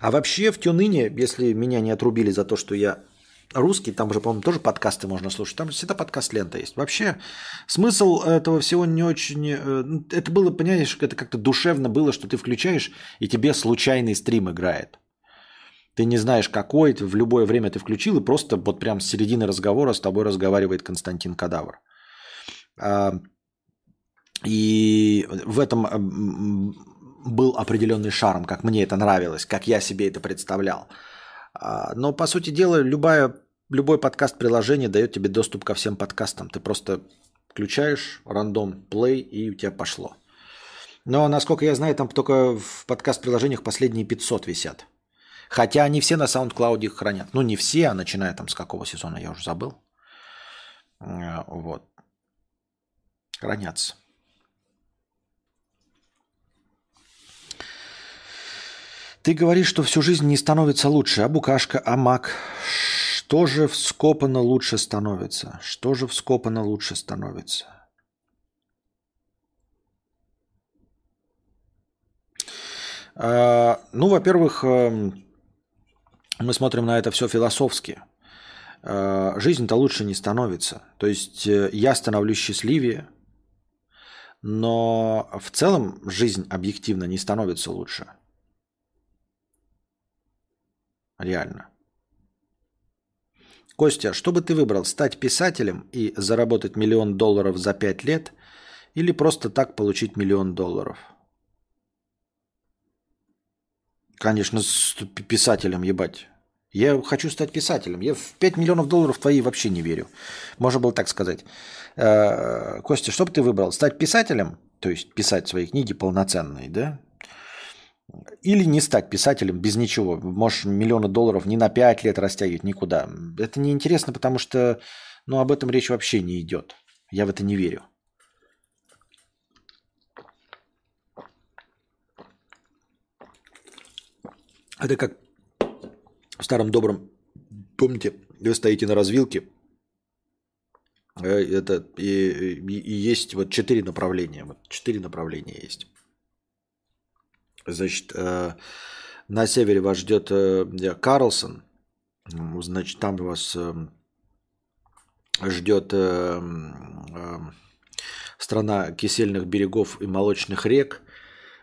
[SPEAKER 1] А вообще в Тюнине, если меня не отрубили за то, что я русский, там же, по-моему, тоже подкасты можно слушать. Там всегда подкаст-лента есть. Вообще, смысл этого всего не очень... Э, ну, это было, понимаешь, это как-то душевно было, что ты включаешь, и тебе случайный стрим играет. Ты не знаешь, какой, в любое время ты включил, и просто вот прям с середины разговора с тобой разговаривает Константин Кадавр. А, и в этом был определенный шарм, как мне это нравилось, как я себе это представлял. А, но, по сути дела, любая, любой подкаст-приложение дает тебе доступ ко всем подкастам. Ты просто включаешь рандом play, и у тебя пошло. Но, насколько я знаю, там только в подкаст-приложениях последние 500 висят. Хотя они все на SoundCloud их хранят. Ну, не все, а начиная там с какого сезона, я уже забыл. А, вот. Хранятся. Ты говоришь, что всю жизнь не становится лучше, а букашка, а мак. Что же вскопано лучше становится? Что же вскопано лучше становится? А, ну, во-первых, эм, мы смотрим на это все философски. А, жизнь-то лучше не становится. То есть э, я становлюсь счастливее, но в целом жизнь объективно не становится лучше. Реально. Костя, что бы ты выбрал? Стать писателем и заработать миллион долларов за пять лет или просто так получить миллион долларов? Конечно, с писателем, ебать. Я хочу стать писателем. Я в 5 миллионов долларов твои вообще не верю. Можно было так сказать. Э, Костя, что бы ты выбрал? Стать писателем? То есть писать свои книги полноценные, да? Или не стать писателем без ничего. Можешь миллионы долларов не на 5 лет растягивать никуда. Это неинтересно, потому что ну, об этом речь вообще не идет. Я в это не верю. Это как в старом добром, помните, вы стоите на развилке, Э, это и, и, и есть вот четыре направления. Вот четыре направления есть. Значит, э, на севере вас ждет э, Карлсон. Значит, там вас э, ждет э, э, страна кисельных берегов и молочных рек.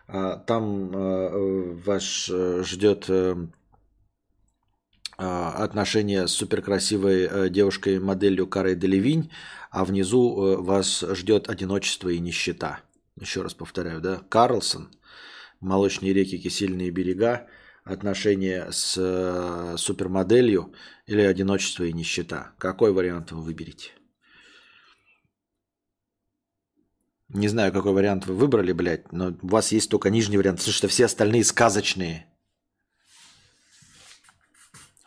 [SPEAKER 1] А там э, вас э, ждет э, а, отношения с суперкрасивой э, девушкой-моделью Карой Делевинь, а внизу э, вас ждет одиночество и нищета. Еще раз повторяю, да? Карлсон, молочные реки, кисельные берега, отношения с э, супермоделью или одиночество и нищета. Какой вариант вы выберете? Не знаю, какой вариант вы выбрали, блядь, но у вас есть только нижний вариант, потому что все остальные сказочные.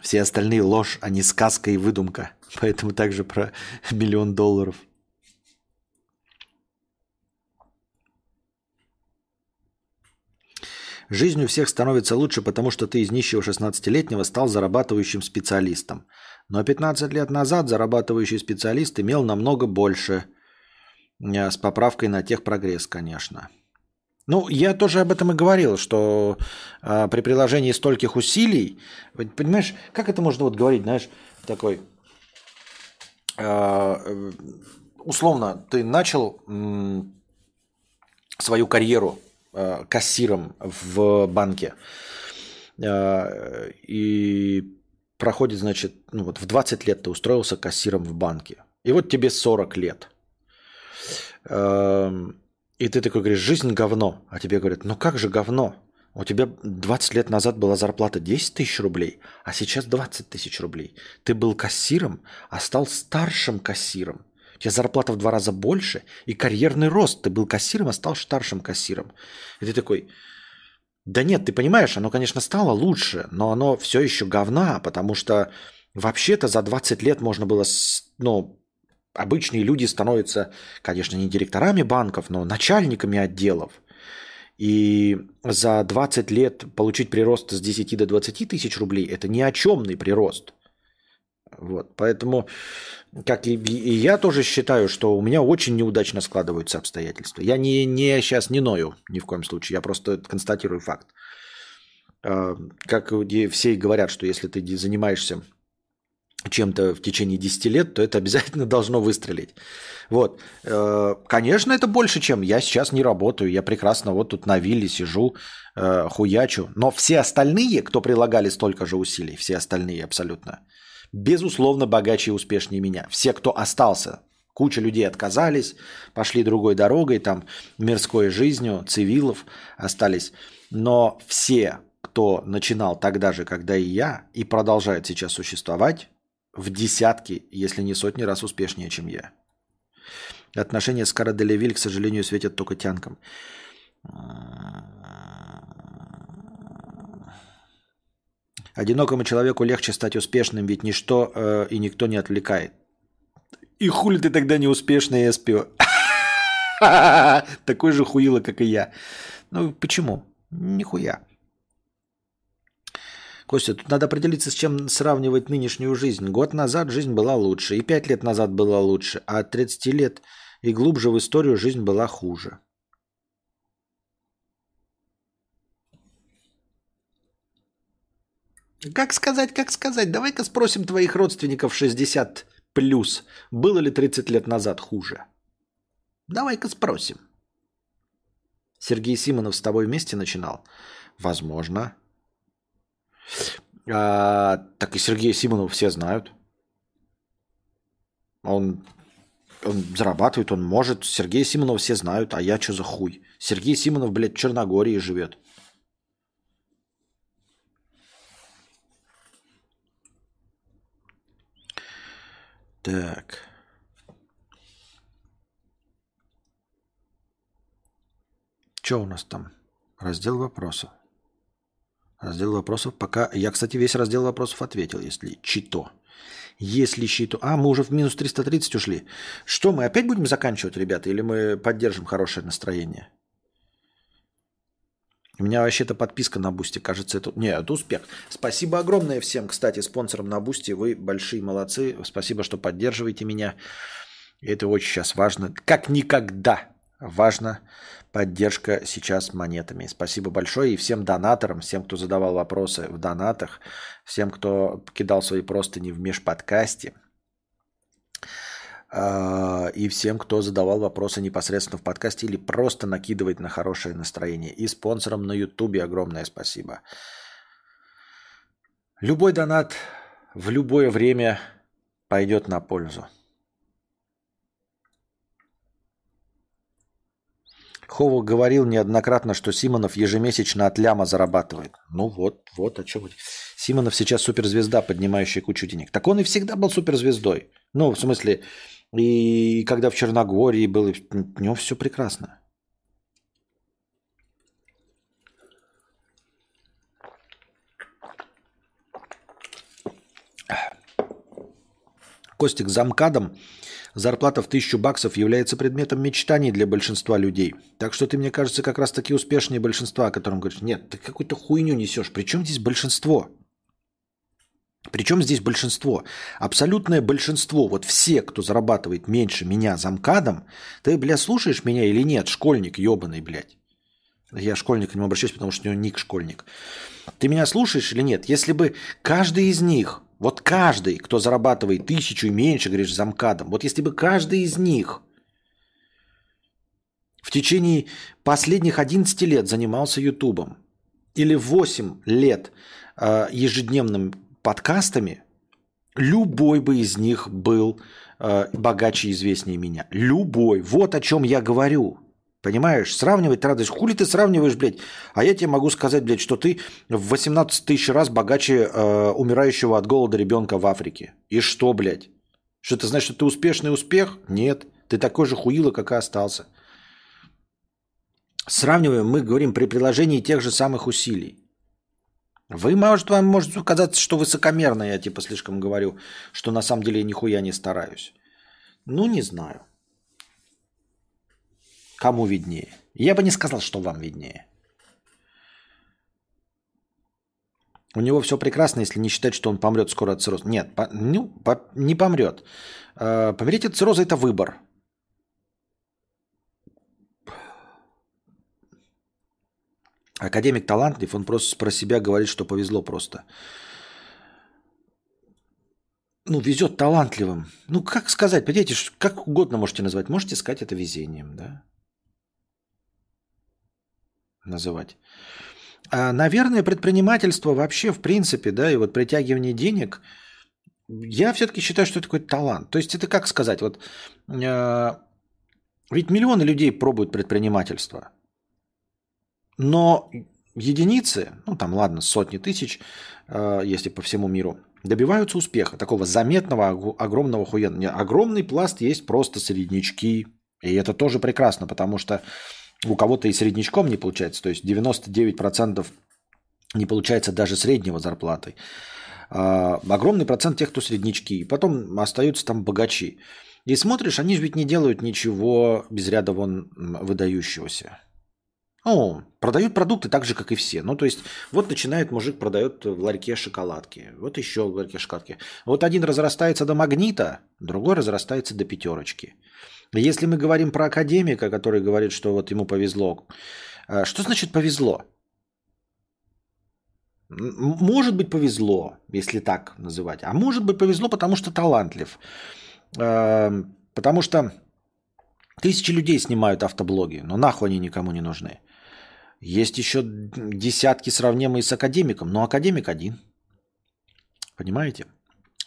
[SPEAKER 1] Все остальные ложь, а не сказка и выдумка. Поэтому также про миллион долларов. Жизнь у всех становится лучше, потому что ты из нищего 16-летнего стал зарабатывающим специалистом. Но 15 лет назад зарабатывающий специалист имел намного больше, э, с поправкой на техпрогресс, конечно. Ну, я тоже об этом и говорил, что э, при приложении стольких усилий, понимаешь, как это можно вот говорить, знаешь, такой, э, условно, ты начал э, свою карьеру э, кассиром в банке, э, и проходит, значит, ну вот в 20 лет ты устроился кассиром в банке, и вот тебе 40 лет. Э, и ты такой говоришь, жизнь говно. А тебе говорят, ну как же говно? У тебя 20 лет назад была зарплата 10 тысяч рублей, а сейчас 20 тысяч рублей. Ты был кассиром, а стал старшим кассиром. У тебя зарплата в два раза больше, и карьерный рост. Ты был кассиром, а стал старшим кассиром. И ты такой, да нет, ты понимаешь, оно, конечно, стало лучше, но оно все еще говна, потому что вообще-то за 20 лет можно было ну, обычные люди становятся, конечно, не директорами банков, но начальниками отделов. И за 20 лет получить прирост с 10 до 20 тысяч рублей – это ни о чемный прирост. Вот, поэтому, как и, и я тоже считаю, что у меня очень неудачно складываются обстоятельства. Я не, не сейчас не ною ни в коем случае, я просто констатирую факт. А, как все говорят, что если ты занимаешься чем-то в течение 10 лет, то это <laughs> обязательно должно выстрелить. Вот. Э, конечно, это больше, чем я сейчас не работаю. Я прекрасно вот тут на вилле сижу, э, хуячу. Но все остальные, кто прилагали столько же усилий, все остальные абсолютно, безусловно, богаче и успешнее меня. Все, кто остался, куча людей отказались, пошли другой дорогой, там, мирской жизнью, цивилов остались. Но все, кто начинал тогда же, когда и я, и продолжает сейчас существовать, в десятки, если не сотни раз успешнее, чем я. Отношения с Кара Делевиль, к сожалению, светят только тянкам. Одинокому человеку легче стать успешным, ведь ничто э, и никто не отвлекает. И хули ты тогда не успешный СПО? <laughs> Такой же хуило, как и я. Ну, почему? Нихуя. Костя, тут надо определиться, с чем сравнивать нынешнюю жизнь. Год назад жизнь была лучше, и пять лет назад была лучше, а от 30 лет и глубже в историю жизнь была хуже. Как сказать, как сказать? Давай-ка спросим твоих родственников 60 плюс, было ли 30 лет назад хуже? Давай-ка спросим. Сергей Симонов с тобой вместе начинал? Возможно. А, так и Сергея Симонова все знают. Он, он зарабатывает, он может. Сергея Симонова все знают, а я что за хуй? Сергей Симонов, блядь, в Черногории живет. Так. Что у нас там? Раздел вопросов. Раздел вопросов пока... Я, кстати, весь раздел вопросов ответил, если чито. Если чито... А, мы уже в минус 330 ушли. Что, мы опять будем заканчивать, ребята, или мы поддержим хорошее настроение? У меня вообще-то подписка на Boosty, кажется, это... Не, это успех. Спасибо огромное всем, кстати, спонсорам на Boosty. Вы большие молодцы. Спасибо, что поддерживаете меня. Это очень сейчас важно. Как никогда важно поддержка сейчас монетами. Спасибо большое и всем донаторам, всем, кто задавал вопросы в донатах, всем, кто кидал свои простыни в межподкасте а, и всем, кто задавал вопросы непосредственно в подкасте или просто накидывает на хорошее настроение. И спонсорам на Ютубе огромное спасибо. Любой донат в любое время пойдет на пользу. Хова говорил неоднократно, что Симонов ежемесячно от ляма зарабатывает. Ну вот, вот о чем. Симонов сейчас суперзвезда, поднимающая кучу денег. Так он и всегда был суперзвездой. Ну, в смысле, и когда в Черногории был, у него все прекрасно. Костик, замкадом зарплата в тысячу баксов является предметом мечтаний для большинства людей. Так что ты, мне кажется, как раз таки успешнее большинства, о котором говоришь. Нет, ты какую-то хуйню несешь. Причем здесь большинство? Причем здесь большинство? Абсолютное большинство. Вот все, кто зарабатывает меньше меня замкадом, ты, бля, слушаешь меня или нет? Школьник ебаный, блядь. Я школьник к нему обращаюсь, потому что у него ник школьник. Ты меня слушаешь или нет? Если бы каждый из них вот каждый, кто зарабатывает тысячу и меньше, говоришь, замкадом, вот если бы каждый из них в течение последних 11 лет занимался Ютубом или 8 лет э, ежедневным подкастами, любой бы из них был э, богаче и известнее меня. Любой. Вот о чем я говорю. Понимаешь? Сравнивать ты Хули ты сравниваешь, блядь? А я тебе могу сказать, блядь, что ты в 18 тысяч раз богаче э, умирающего от голода ребенка в Африке. И что, блядь? Что ты знаешь, что ты успешный успех? Нет. Ты такой же хуило, как и остался. Сравниваем, мы говорим при приложении тех же самых усилий. Вы, может, вам может казаться, что высокомерно я типа слишком говорю, что на самом деле я нихуя не стараюсь. Ну, не знаю. Кому виднее? Я бы не сказал, что вам виднее. У него все прекрасно, если не считать, что он помрет скоро от цирроза. Нет, по, ну, по, не помрет. Э, помереть от цирроза – это выбор. Академик талантлив, он просто про себя говорит, что повезло просто. Ну, везет талантливым. Ну, как сказать, понимаете, как угодно можете назвать. Можете сказать это везением, да? Называть. А, наверное, предпринимательство вообще, в принципе, да, и вот притягивание денег, я все-таки считаю, что это такой талант. То есть это как сказать, вот э, ведь миллионы людей пробуют предпринимательство, но единицы, ну там ладно, сотни тысяч, э, если по всему миру, добиваются успеха, такого заметного, огромного хуя. Огромный пласт есть просто среднячки, и это тоже прекрасно, потому что у кого-то и среднячком не получается, то есть 99% не получается даже среднего зарплаты. А, огромный процент тех, кто среднячки. И потом остаются там богачи. И смотришь, они же ведь не делают ничего без ряда вон выдающегося. О, продают продукты так же, как и все. Ну, то есть, вот начинает мужик продает в ларьке шоколадки. Вот еще в ларьке шоколадки. Вот один разрастается до магнита, другой разрастается до пятерочки. Если мы говорим про академика, который говорит, что вот ему повезло, а, что значит повезло? Может быть повезло, если так называть, а может быть повезло, потому что талантлив. А, потому что тысячи людей снимают автоблоги, но нахуй они никому не нужны. Есть еще десятки сравнимые с академиком, но академик один. Понимаете?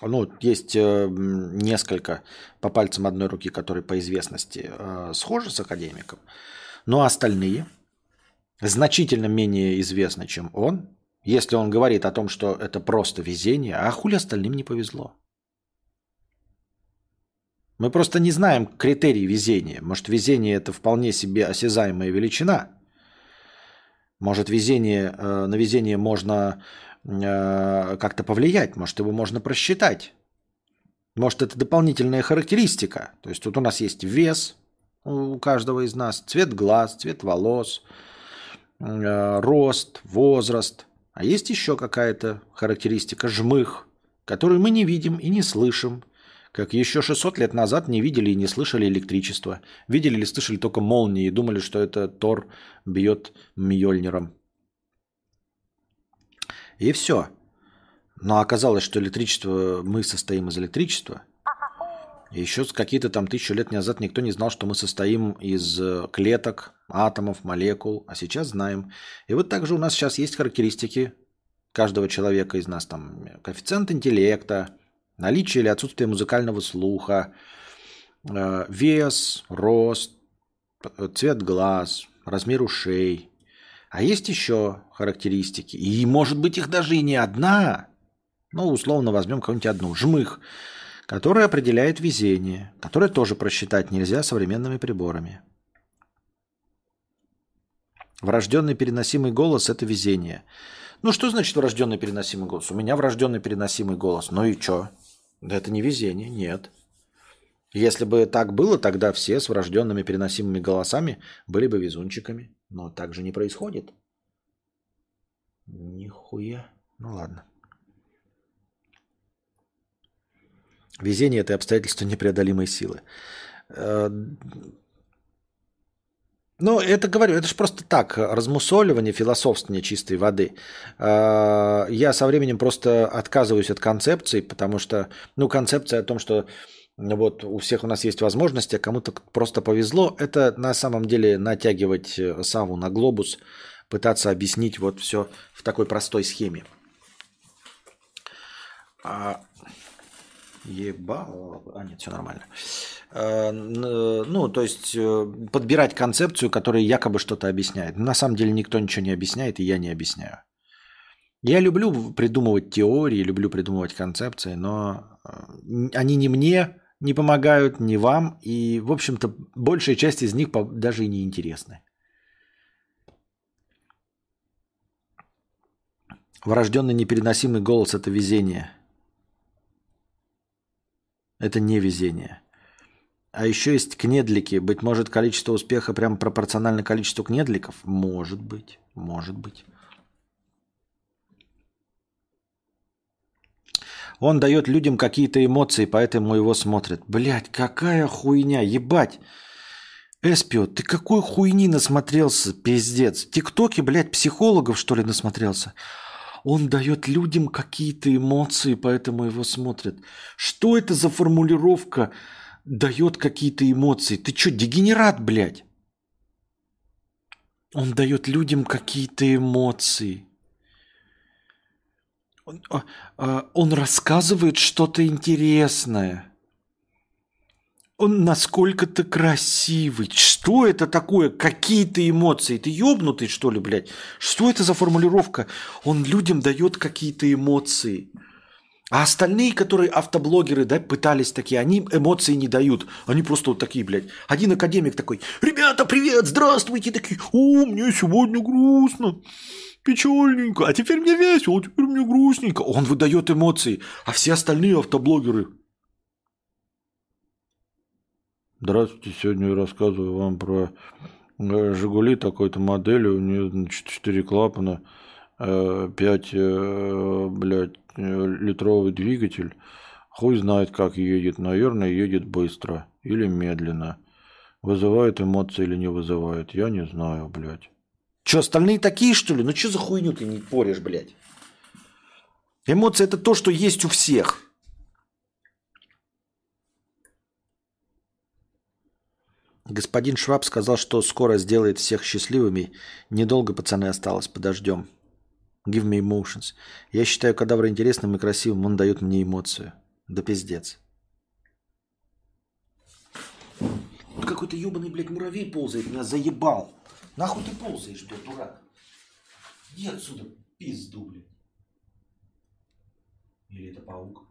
[SPEAKER 1] Ну, есть э, несколько по пальцам одной руки, которые по известности э, схожи с академиком, но остальные значительно менее известны, чем он, если он говорит о том, что это просто везение, а хули остальным не повезло. Мы просто не знаем критерий везения. Может, везение это вполне себе осязаемая величина. Может, везение, э, на везение можно Э, как-то повлиять, может, его можно просчитать. Может, это дополнительная характеристика. То есть тут у нас есть вес у каждого из нас, цвет глаз, цвет волос, э, рост, возраст. А есть еще какая-то характеристика, жмых, которую мы не видим и не слышим, Как еще 600 лет назад не видели и не слышали электричество. Видели или слышали только молнии и думали, что это Тор бьет Мьёльниром. И все. Но оказалось, что электричество, мы состоим из электричества. Еще какие-то там тысячу лет назад никто не знал, что мы состоим из э, клеток, атомов, молекул. А сейчас знаем. И вот также у нас сейчас есть характеристики каждого человека из нас. Там коэффициент интеллекта, наличие или отсутствие музыкального слуха, э, вес, рост, цвет глаз, размер ушей. А есть еще характеристики. И может быть их даже и не одна, ну, условно возьмем какую-нибудь одну. Жмых, которая определяет везение, которое тоже просчитать нельзя современными приборами. Врожденный переносимый голос – это везение. Ну, что значит врожденный переносимый голос? У меня врожденный переносимый голос. Ну и что? Да это не везение, нет. Если бы так было, тогда все с врожденными переносимыми голосами были бы везунчиками. Но так же не происходит. Нихуя. Ну ладно. Везение – это обстоятельство непреодолимой силы. Э, ну, это говорю, это же просто так, размусоливание, философствование чистой воды. Э, я со временем просто отказываюсь от концепции, потому что, ну, концепция о том, что вот у всех у нас есть возможности, а кому-то просто повезло, это на самом деле натягивать э, саву на глобус, пытаться объяснить вот все в такой простой схеме. А Ебал. А, нет, все нормально. Э, ну, то есть э, подбирать концепцию, которая якобы что-то объясняет. На самом деле никто ничего не объясняет, и я не объясняю. Я люблю придумывать теории, люблю придумывать концепции, но они не мне не помогают, не вам, и, в общем-то, большая часть из них даже и не интересны. Врожденный непереносимый голос – это везение – это не везение. А еще есть кнедлики. Быть может, количество успеха прямо пропорционально количеству кнедликов? Может быть. Может быть. Он дает людям какие-то эмоции, поэтому его смотрят. Блять, какая хуйня, ебать. Эспио, ты какой хуйни насмотрелся, пиздец. ТикТоке, блядь, психологов, что ли, насмотрелся? Он дает людям какие-то эмоции, поэтому его смотрят. Что это за формулировка дает какие-то эмоции? Ты что, дегенерат, блядь? Он дает людям какие-то эмоции. Он, а, а, он рассказывает что-то интересное он насколько-то красивый. Что это такое? Какие-то эмоции. Ты ёбнутый, что ли, блядь? Что это за формулировка? Он людям дает какие-то эмоции. А остальные, которые автоблогеры, да, пытались такие, они эмоции не дают. Они просто вот такие, блядь. Один академик такой, ребята, привет, здравствуйте. Такие, о, мне сегодня грустно, печальненько. А теперь мне весело, а теперь мне грустненько. Он выдает эмоции. А все остальные автоблогеры, Здравствуйте, сегодня я рассказываю вам про э, Жигули такой-то модели, у нее значит, 4 клапана, 5, э, э, блядь, литровый двигатель. Хуй знает, как едет. Наверное, едет быстро или медленно. Вызывает эмоции или не вызывает, я не знаю, блядь. Че, остальные такие, что ли? Ну что за хуйню ты не порешь, блядь? Эмоции это то, что есть у всех. Господин Шваб сказал, что скоро сделает всех счастливыми. Недолго, пацаны, осталось. Подождем. Give me emotions. Я считаю кадавра интересным и красивым. Он дает мне эмоцию. Да пиздец. Какой-то ебаный, блядь, муравей ползает. Меня заебал. Нахуй ты ползаешь, блядь, дурак? Иди отсюда, пизду, блядь. Или это паук?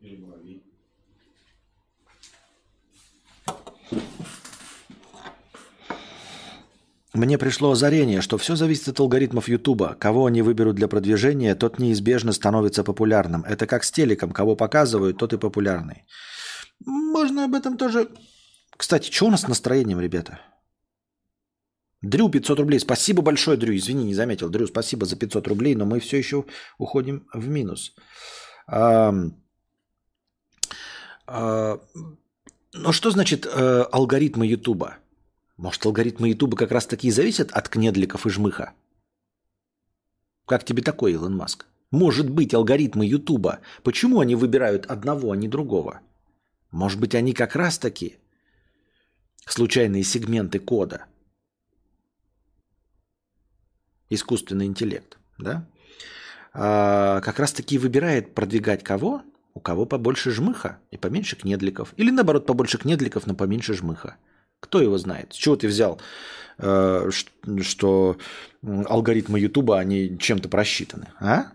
[SPEAKER 1] Или муравей? Мне пришло озарение, что все зависит от алгоритмов Ютуба. Кого они выберут для продвижения, тот неизбежно становится популярным. Это как с телеком. Кого показывают, тот и популярный. Можно об этом тоже... Кстати, что у нас с настроением, ребята? Дрю 500 рублей. Спасибо большое, Дрю. Извини, не заметил. Дрю, спасибо за 500 рублей, но мы все еще уходим в минус. А, а, но что значит э, алгоритмы Ютуба? Может, алгоритмы Ютуба как раз таки зависят от кнедликов и жмыха? Как тебе такой, Илон Маск? Может быть, алгоритмы Ютуба, почему они выбирают одного, а не другого? Может быть, они как раз таки случайные сегменты кода. Искусственный интеллект, да? А, как раз таки выбирает продвигать кого? У кого побольше жмыха и поменьше кнедликов. Или наоборот, побольше кнедликов, но поменьше жмыха. Кто его знает? С чего ты взял, э, что алгоритмы Ютуба, они чем-то просчитаны? А?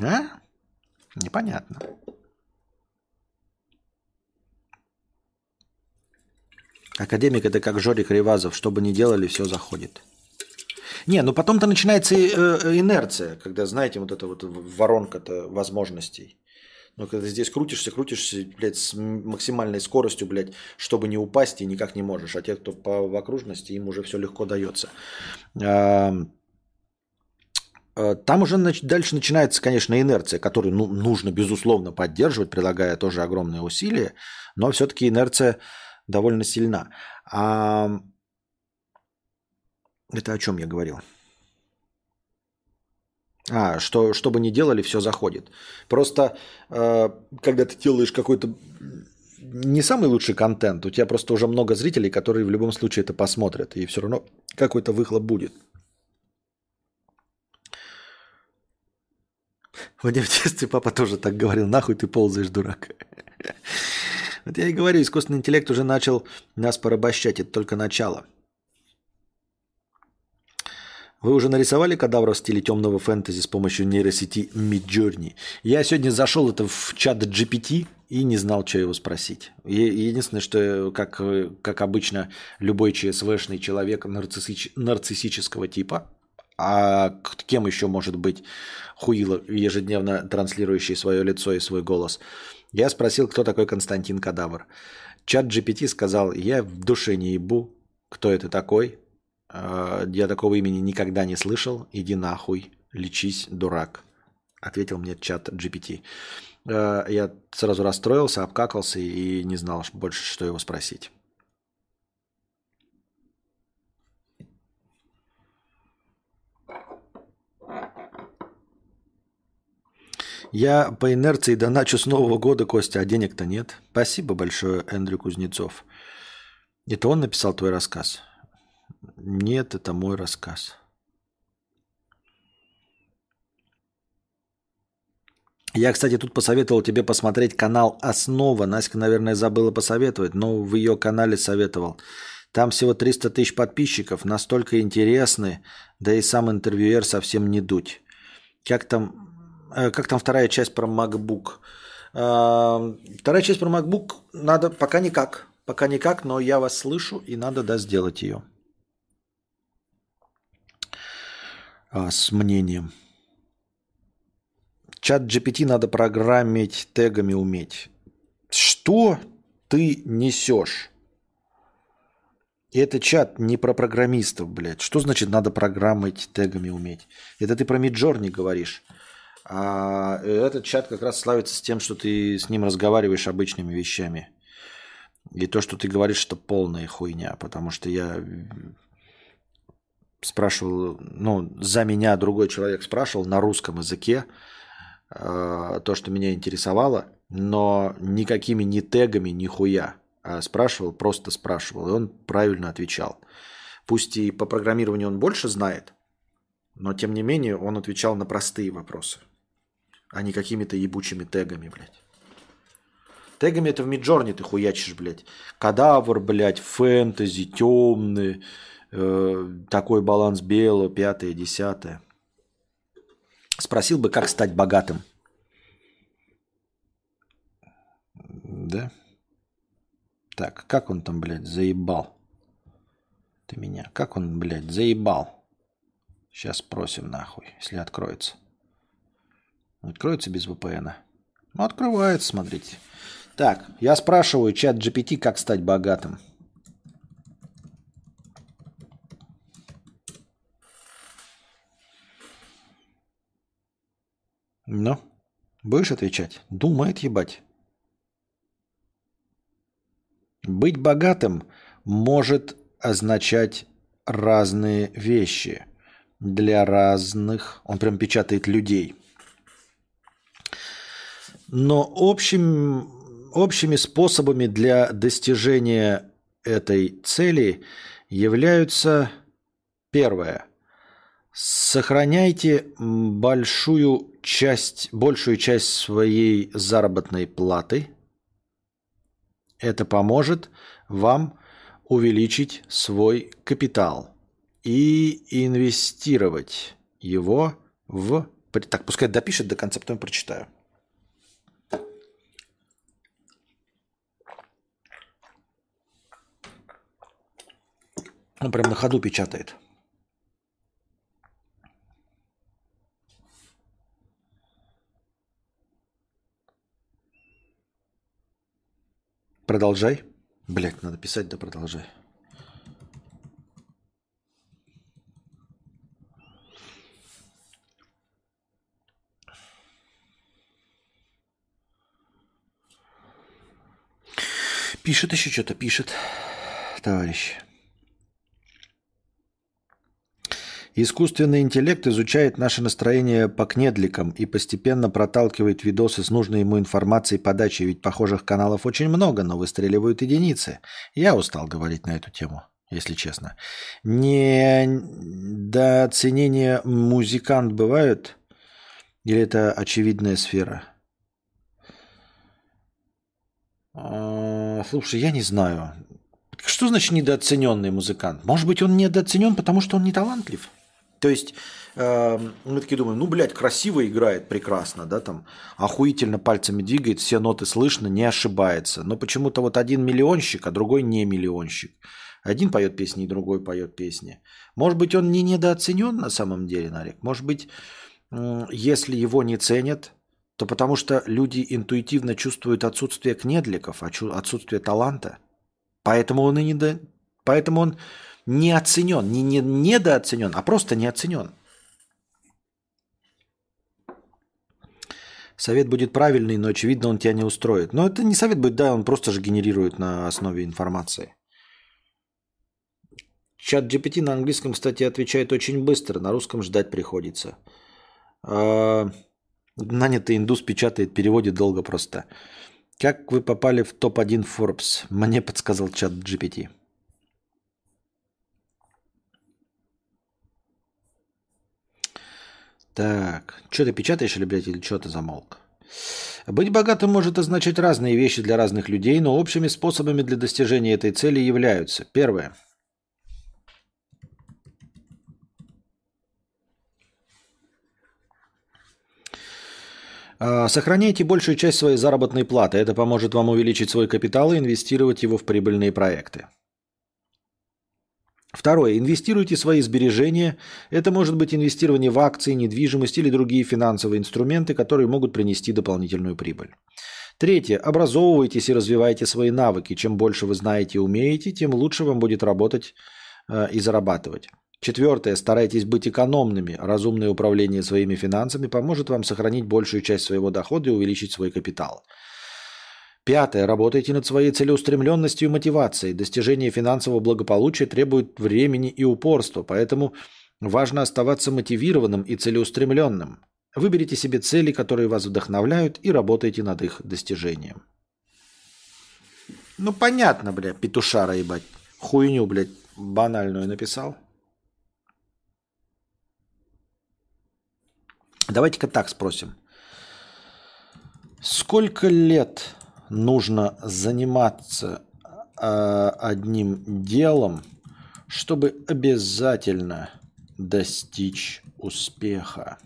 [SPEAKER 1] А? Непонятно. Академик это как Жорик Ревазов. Что бы ни делали, все заходит. Не, ну потом-то начинается э, э, инерция, когда, знаете, вот эта вот воронка-то возможностей. Но когда ты здесь крутишься, крутишься, блядь, с максимальной скоростью, блядь, чтобы не упасть, и никак не можешь. А те, кто по в окружности, им уже все легко дается. А, там уже дальше начинается, конечно, инерция, которую ну, нужно, безусловно, поддерживать, прилагая тоже огромные усилия, но все-таки инерция довольно сильна. А... Это о чем я говорил? А, что, что бы ни делали, все заходит. Просто, э, когда ты делаешь какой-то не самый лучший контент, у тебя просто уже много зрителей, которые в любом случае это посмотрят, и все равно какой-то выхлоп будет. Мне <laughs> в детстве папа тоже так говорил, нахуй ты ползаешь, дурак. <laughs> Вот я и говорю, искусственный интеллект уже начал нас порабощать, это только начало. Вы уже нарисовали кадавра в стиле темного фэнтези с помощью нейросети Midjourney? Я сегодня зашел это в чат GPT и не знал, что его спросить. Единственное, что, как, как обычно, любой ЧСВшный человек нарциссич, нарциссического типа, а кем еще может быть хуило, ежедневно транслирующий свое лицо и свой голос – я спросил, кто такой Константин Кадавр. Чат GPT сказал, я в душе не ебу, кто это такой. А, я такого имени никогда не слышал. Иди нахуй, лечись, дурак. Ответил мне чат GPT. А, я сразу расстроился, обкакался и не знал больше, что его спросить. Я по инерции доначу с Нового года, Костя, а денег-то нет. Спасибо большое, Эндрю Кузнецов. Это он написал твой рассказ? Нет, это мой рассказ. Я, кстати, тут посоветовал тебе посмотреть канал «Основа». Наська, наверное, забыла посоветовать, но в ее канале советовал. Там всего 300 тысяч подписчиков, настолько интересны, да и сам интервьюер совсем не дуть. Как там как там вторая часть про MacBook? Э, вторая часть про MacBook надо пока никак. Пока никак, но я вас слышу, и надо, да, сделать ее. А, с мнением. Чат GPT надо программить, тегами уметь. Что ты несешь? Это чат не про программистов, блядь. Что значит надо программить, тегами уметь? Это ты про Миджорни говоришь. А этот чат как раз славится с тем, что ты с ним разговариваешь обычными вещами. И то, что ты говоришь, что полная хуйня, потому что я спрашивал, ну, за меня другой человек спрашивал на русском языке э, то, что меня интересовало, но никакими ни тегами, ни хуя. А спрашивал, просто спрашивал, и он правильно отвечал. Пусть и по программированию он больше знает, но тем не менее он отвечал на простые вопросы а не какими-то ебучими тегами, блядь. Тегами это в Миджорне ты хуячишь, блядь. Кадавр, блядь, фэнтези, темный, э, такой баланс белого, пятое, десятое. Спросил бы, как стать богатым. Да? Так, как он там, блядь, заебал? Ты меня. Как он, блядь, заебал? Сейчас спросим нахуй, если откроется. Откроется без VPN? Ну, открывается, смотрите. Так, я спрашиваю чат GPT, как стать богатым. Ну, будешь отвечать? Думает, ебать. Быть богатым может означать разные вещи для разных, он прям печатает людей – но общим, общими способами для достижения этой цели являются первое. Сохраняйте большую часть, большую часть своей заработной платы. Это поможет вам увеличить свой капитал и инвестировать его в... Так, пускай допишет до конца, потом прочитаю. Он прям на ходу печатает. Продолжай. Блять, надо писать, да продолжай. Пишет еще что-то, пишет, товарищ. Искусственный интеллект изучает наше настроение по кнедликам и постепенно проталкивает видосы с нужной ему информацией подачи, ведь похожих каналов очень много, но выстреливают единицы. Я устал говорить на эту тему, если честно. Не до оценения музыкант бывают? Или это очевидная сфера? А, слушай, я не знаю. Что значит недооцененный музыкант? Может быть, он недооценен, потому что он не талантлив? То есть э, мы такие думаем, ну, блядь, красиво играет, прекрасно, да, там, охуительно пальцами двигает, все ноты слышно, не ошибается. Но почему-то вот один миллионщик, а другой не миллионщик. Один поет песни, другой поет песни. Может быть, он не недооценен на самом деле, Нарик? Может быть, э, если его не ценят, то потому что люди интуитивно чувствуют отсутствие кнедликов, отсутствие таланта. Поэтому он и не... До... Поэтому он не оценен, не, не недооценен, а просто не оценен. Совет будет правильный, но очевидно он тебя не устроит. Но это не совет будет, да, он просто же генерирует на основе информации. Чат GPT на английском, кстати, отвечает очень быстро, на русском ждать приходится. А, нанятый индус печатает, переводит долго просто. Как вы попали в топ-1 Forbes? Мне подсказал чат GPT. Так, что ты печатаешь или, блядь, или что ты замолк? Быть богатым может означать разные вещи для разных людей, но общими способами для достижения этой цели являются. Первое. А, сохраняйте большую часть своей заработной платы. Это поможет вам увеличить свой капитал и инвестировать его в прибыльные проекты. Второе. Инвестируйте свои сбережения. Это может быть инвестирование в акции, недвижимость или другие финансовые инструменты, которые могут принести дополнительную прибыль. Третье. Образовывайтесь и развивайте свои навыки. Чем больше вы знаете и умеете, тем лучше вам будет работать э, и зарабатывать. Четвертое. Старайтесь быть экономными. Разумное управление своими финансами поможет вам сохранить большую часть своего дохода и увеличить свой капитал. Пятое. Работайте над своей целеустремленностью и мотивацией. Достижение финансового благополучия требует времени и упорства, поэтому важно оставаться мотивированным и целеустремленным. Выберите себе цели, которые вас вдохновляют, и работайте над их достижением. Ну, понятно, бля, петушара ебать. Хуйню, блядь, банальную написал. Давайте-ка так спросим. Сколько лет нужно заниматься э, одним делом, чтобы обязательно достичь успеха.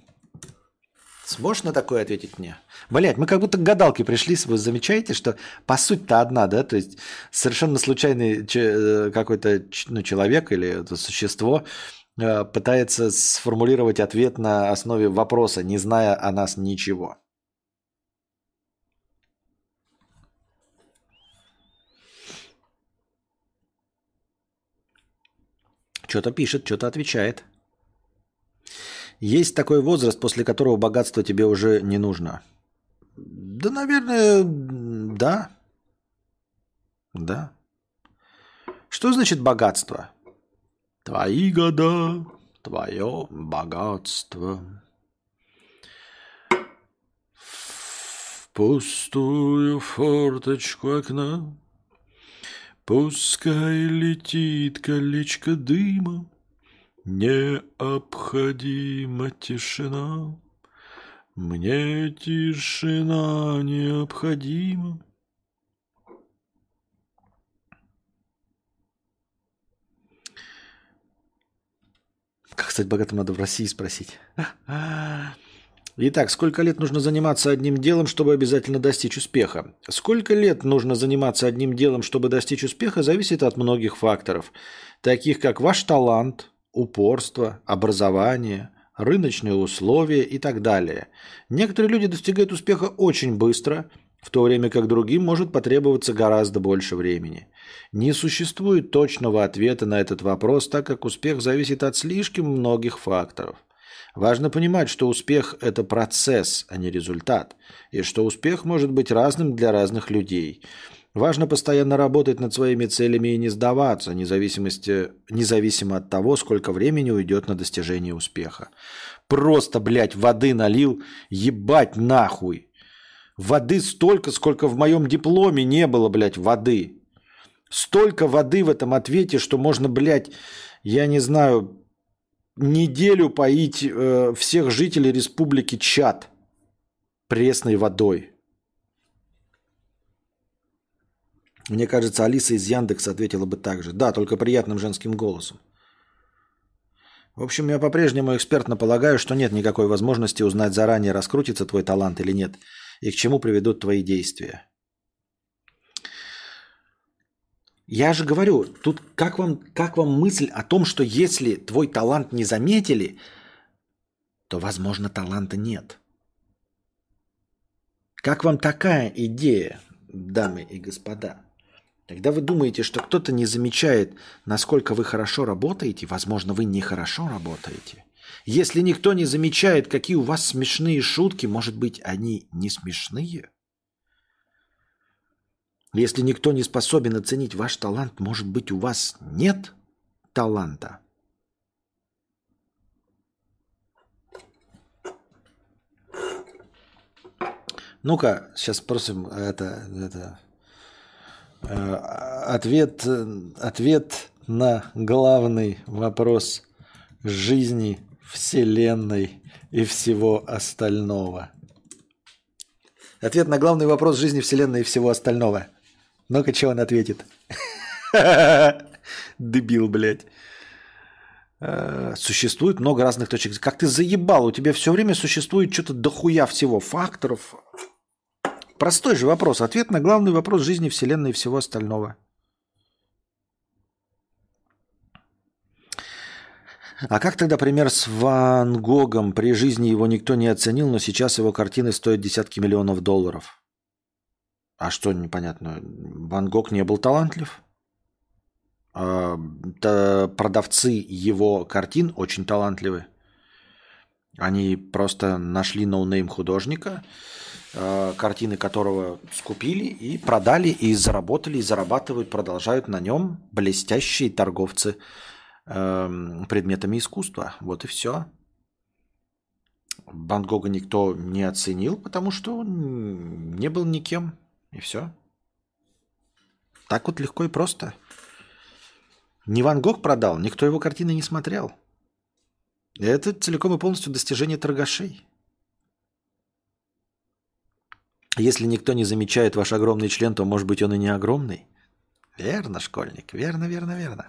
[SPEAKER 1] Сможешь на такое ответить мне? Блять, мы как будто к гадалке пришли, вы замечаете, что по сути-то одна, да? То есть совершенно случайный э, какой-то ну, человек или это существо э, пытается сформулировать ответ на основе вопроса, не зная о нас ничего. Что-то пишет, что-то отвечает. Есть такой возраст, после которого богатство тебе уже не нужно. Да, наверное, да. Да. Что значит богатство? Твои года, твое богатство. В пустую форточку окна Пускай летит колечко дыма, Необходима тишина. Мне тишина необходима. Как стать богатым, надо в России спросить. Итак, сколько лет нужно заниматься одним делом, чтобы обязательно достичь успеха? Сколько лет нужно заниматься одним делом, чтобы достичь успеха, зависит от многих факторов, таких как ваш талант, упорство, образование, рыночные условия и так далее. Некоторые люди достигают успеха очень быстро, в то время как другим может потребоваться гораздо больше времени. Не существует точного ответа на этот вопрос, так как успех зависит от слишком многих факторов. Важно понимать, что успех – это процесс, а не результат, и что успех может быть разным для разных людей – Важно постоянно работать над своими целями и не сдаваться, независимо от того, сколько времени уйдет на достижение успеха. Просто, блядь, воды налил, ебать нахуй. Воды столько, сколько в моем дипломе не было, блядь, воды. Столько воды в этом ответе, что можно, блядь, я не знаю, неделю поить э, всех жителей республики Чад пресной водой. Мне кажется, Алиса из Яндекса ответила бы так же. Да, только приятным женским голосом. В общем, я по-прежнему экспертно полагаю, что нет никакой возможности узнать заранее, раскрутится твой талант или нет, и к чему приведут твои действия. Я же говорю, тут как вам, как вам мысль о том, что если твой талант не заметили, то, возможно, таланта нет. Как вам такая идея, дамы и господа? Когда вы думаете, что кто-то не замечает, насколько вы хорошо работаете, возможно, вы нехорошо работаете. Если никто не замечает, какие у вас смешные шутки, может быть, они не смешные? Если никто не способен оценить ваш талант, может быть, у вас нет таланта? Ну-ка, сейчас спросим это, это Э, ответ, ответ на главный вопрос жизни, Вселенной и всего остального. Ответ на главный вопрос жизни, Вселенной и всего остального. Ну-ка, что он ответит? <laughs> Дебил, блядь. Э, существует много разных точек. Как ты заебал, у тебя все время существует что-то дохуя всего факторов, Простой же вопрос. Ответ на главный вопрос жизни, Вселенной и всего остального. А как тогда пример с Ван Гогом? При жизни его никто не оценил, но сейчас его картины стоят десятки миллионов долларов. А что непонятно? Ван Гог не был талантлив? А, продавцы его картин очень талантливы. Они просто нашли no-name художника, Э, картины которого скупили и продали, и заработали, и зарабатывают, продолжают на нем блестящие торговцы эм, предметами искусства. Вот и все. Ван Гога никто не оценил, потому что он не был никем. И все. Так вот легко и просто. Не Ван Гог продал, никто его картины не смотрел. Это целиком и полностью достижение торгашей. Если никто не замечает ваш огромный член, то, может быть, он и не огромный? Верно, школьник. Верно, верно, верно.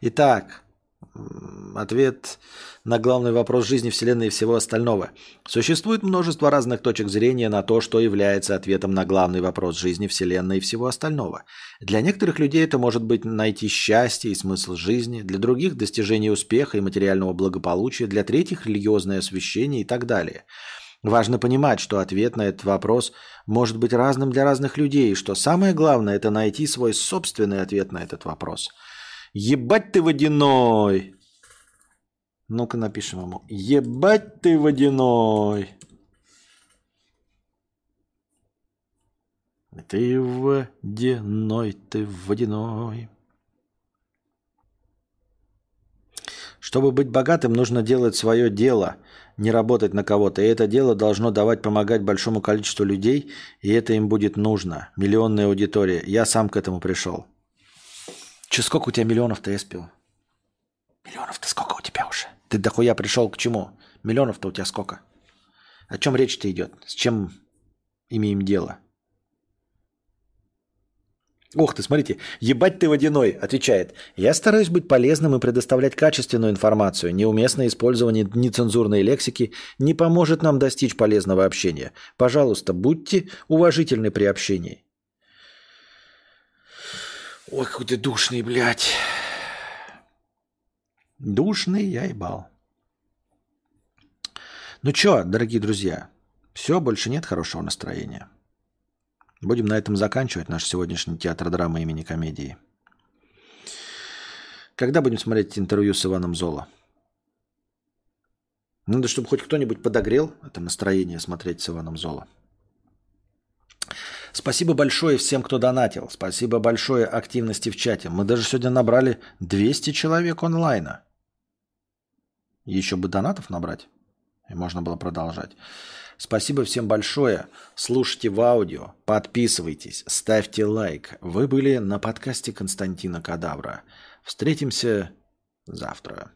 [SPEAKER 1] Итак, ответ на главный вопрос жизни Вселенной и всего остального. Существует множество разных точек зрения на то, что является ответом на главный вопрос жизни Вселенной и всего остального. Для некоторых людей это может быть найти счастье и смысл жизни, для других – достижение успеха и материального благополучия, для третьих – религиозное освящение и так далее – Важно понимать, что ответ на этот вопрос может быть разным для разных людей, и что самое главное – это найти свой собственный ответ на этот вопрос. Ебать ты водяной! Ну-ка напишем ему. Ебать ты водяной. Ты водяной, ты водяной. Чтобы быть богатым, нужно делать свое дело, не работать на кого-то. И это дело должно давать помогать большому количеству людей, и это им будет нужно. Миллионная аудитория. Я сам к этому пришел. Че, сколько у тебя миллионов-то, Эспил? Миллионов-то сколько у тебя уже? Ты дохуя пришел к чему? Миллионов-то у тебя сколько? О чем речь-то идет? С чем имеем дело? Ох ты, смотрите, ебать ты водяной, отвечает. Я стараюсь быть полезным и предоставлять качественную информацию. Неуместное использование нецензурной лексики не поможет нам достичь полезного общения. Пожалуйста, будьте уважительны при общении. Ой, какой ты душный, блядь. Душный я ебал. Ну чё, дорогие друзья, все, больше нет хорошего настроения. Будем на этом заканчивать наш сегодняшний театр драмы имени комедии. Когда будем смотреть интервью с Иваном Золо? Надо, чтобы хоть кто-нибудь подогрел это настроение смотреть с Иваном Золо. Спасибо большое всем, кто донатил. Спасибо большое активности в чате. Мы даже сегодня набрали 200 человек онлайна. Еще бы донатов набрать, и можно было продолжать. Спасибо всем большое. Слушайте в аудио, подписывайтесь, ставьте лайк. Вы были на подкасте Константина Кадавра. Встретимся завтра.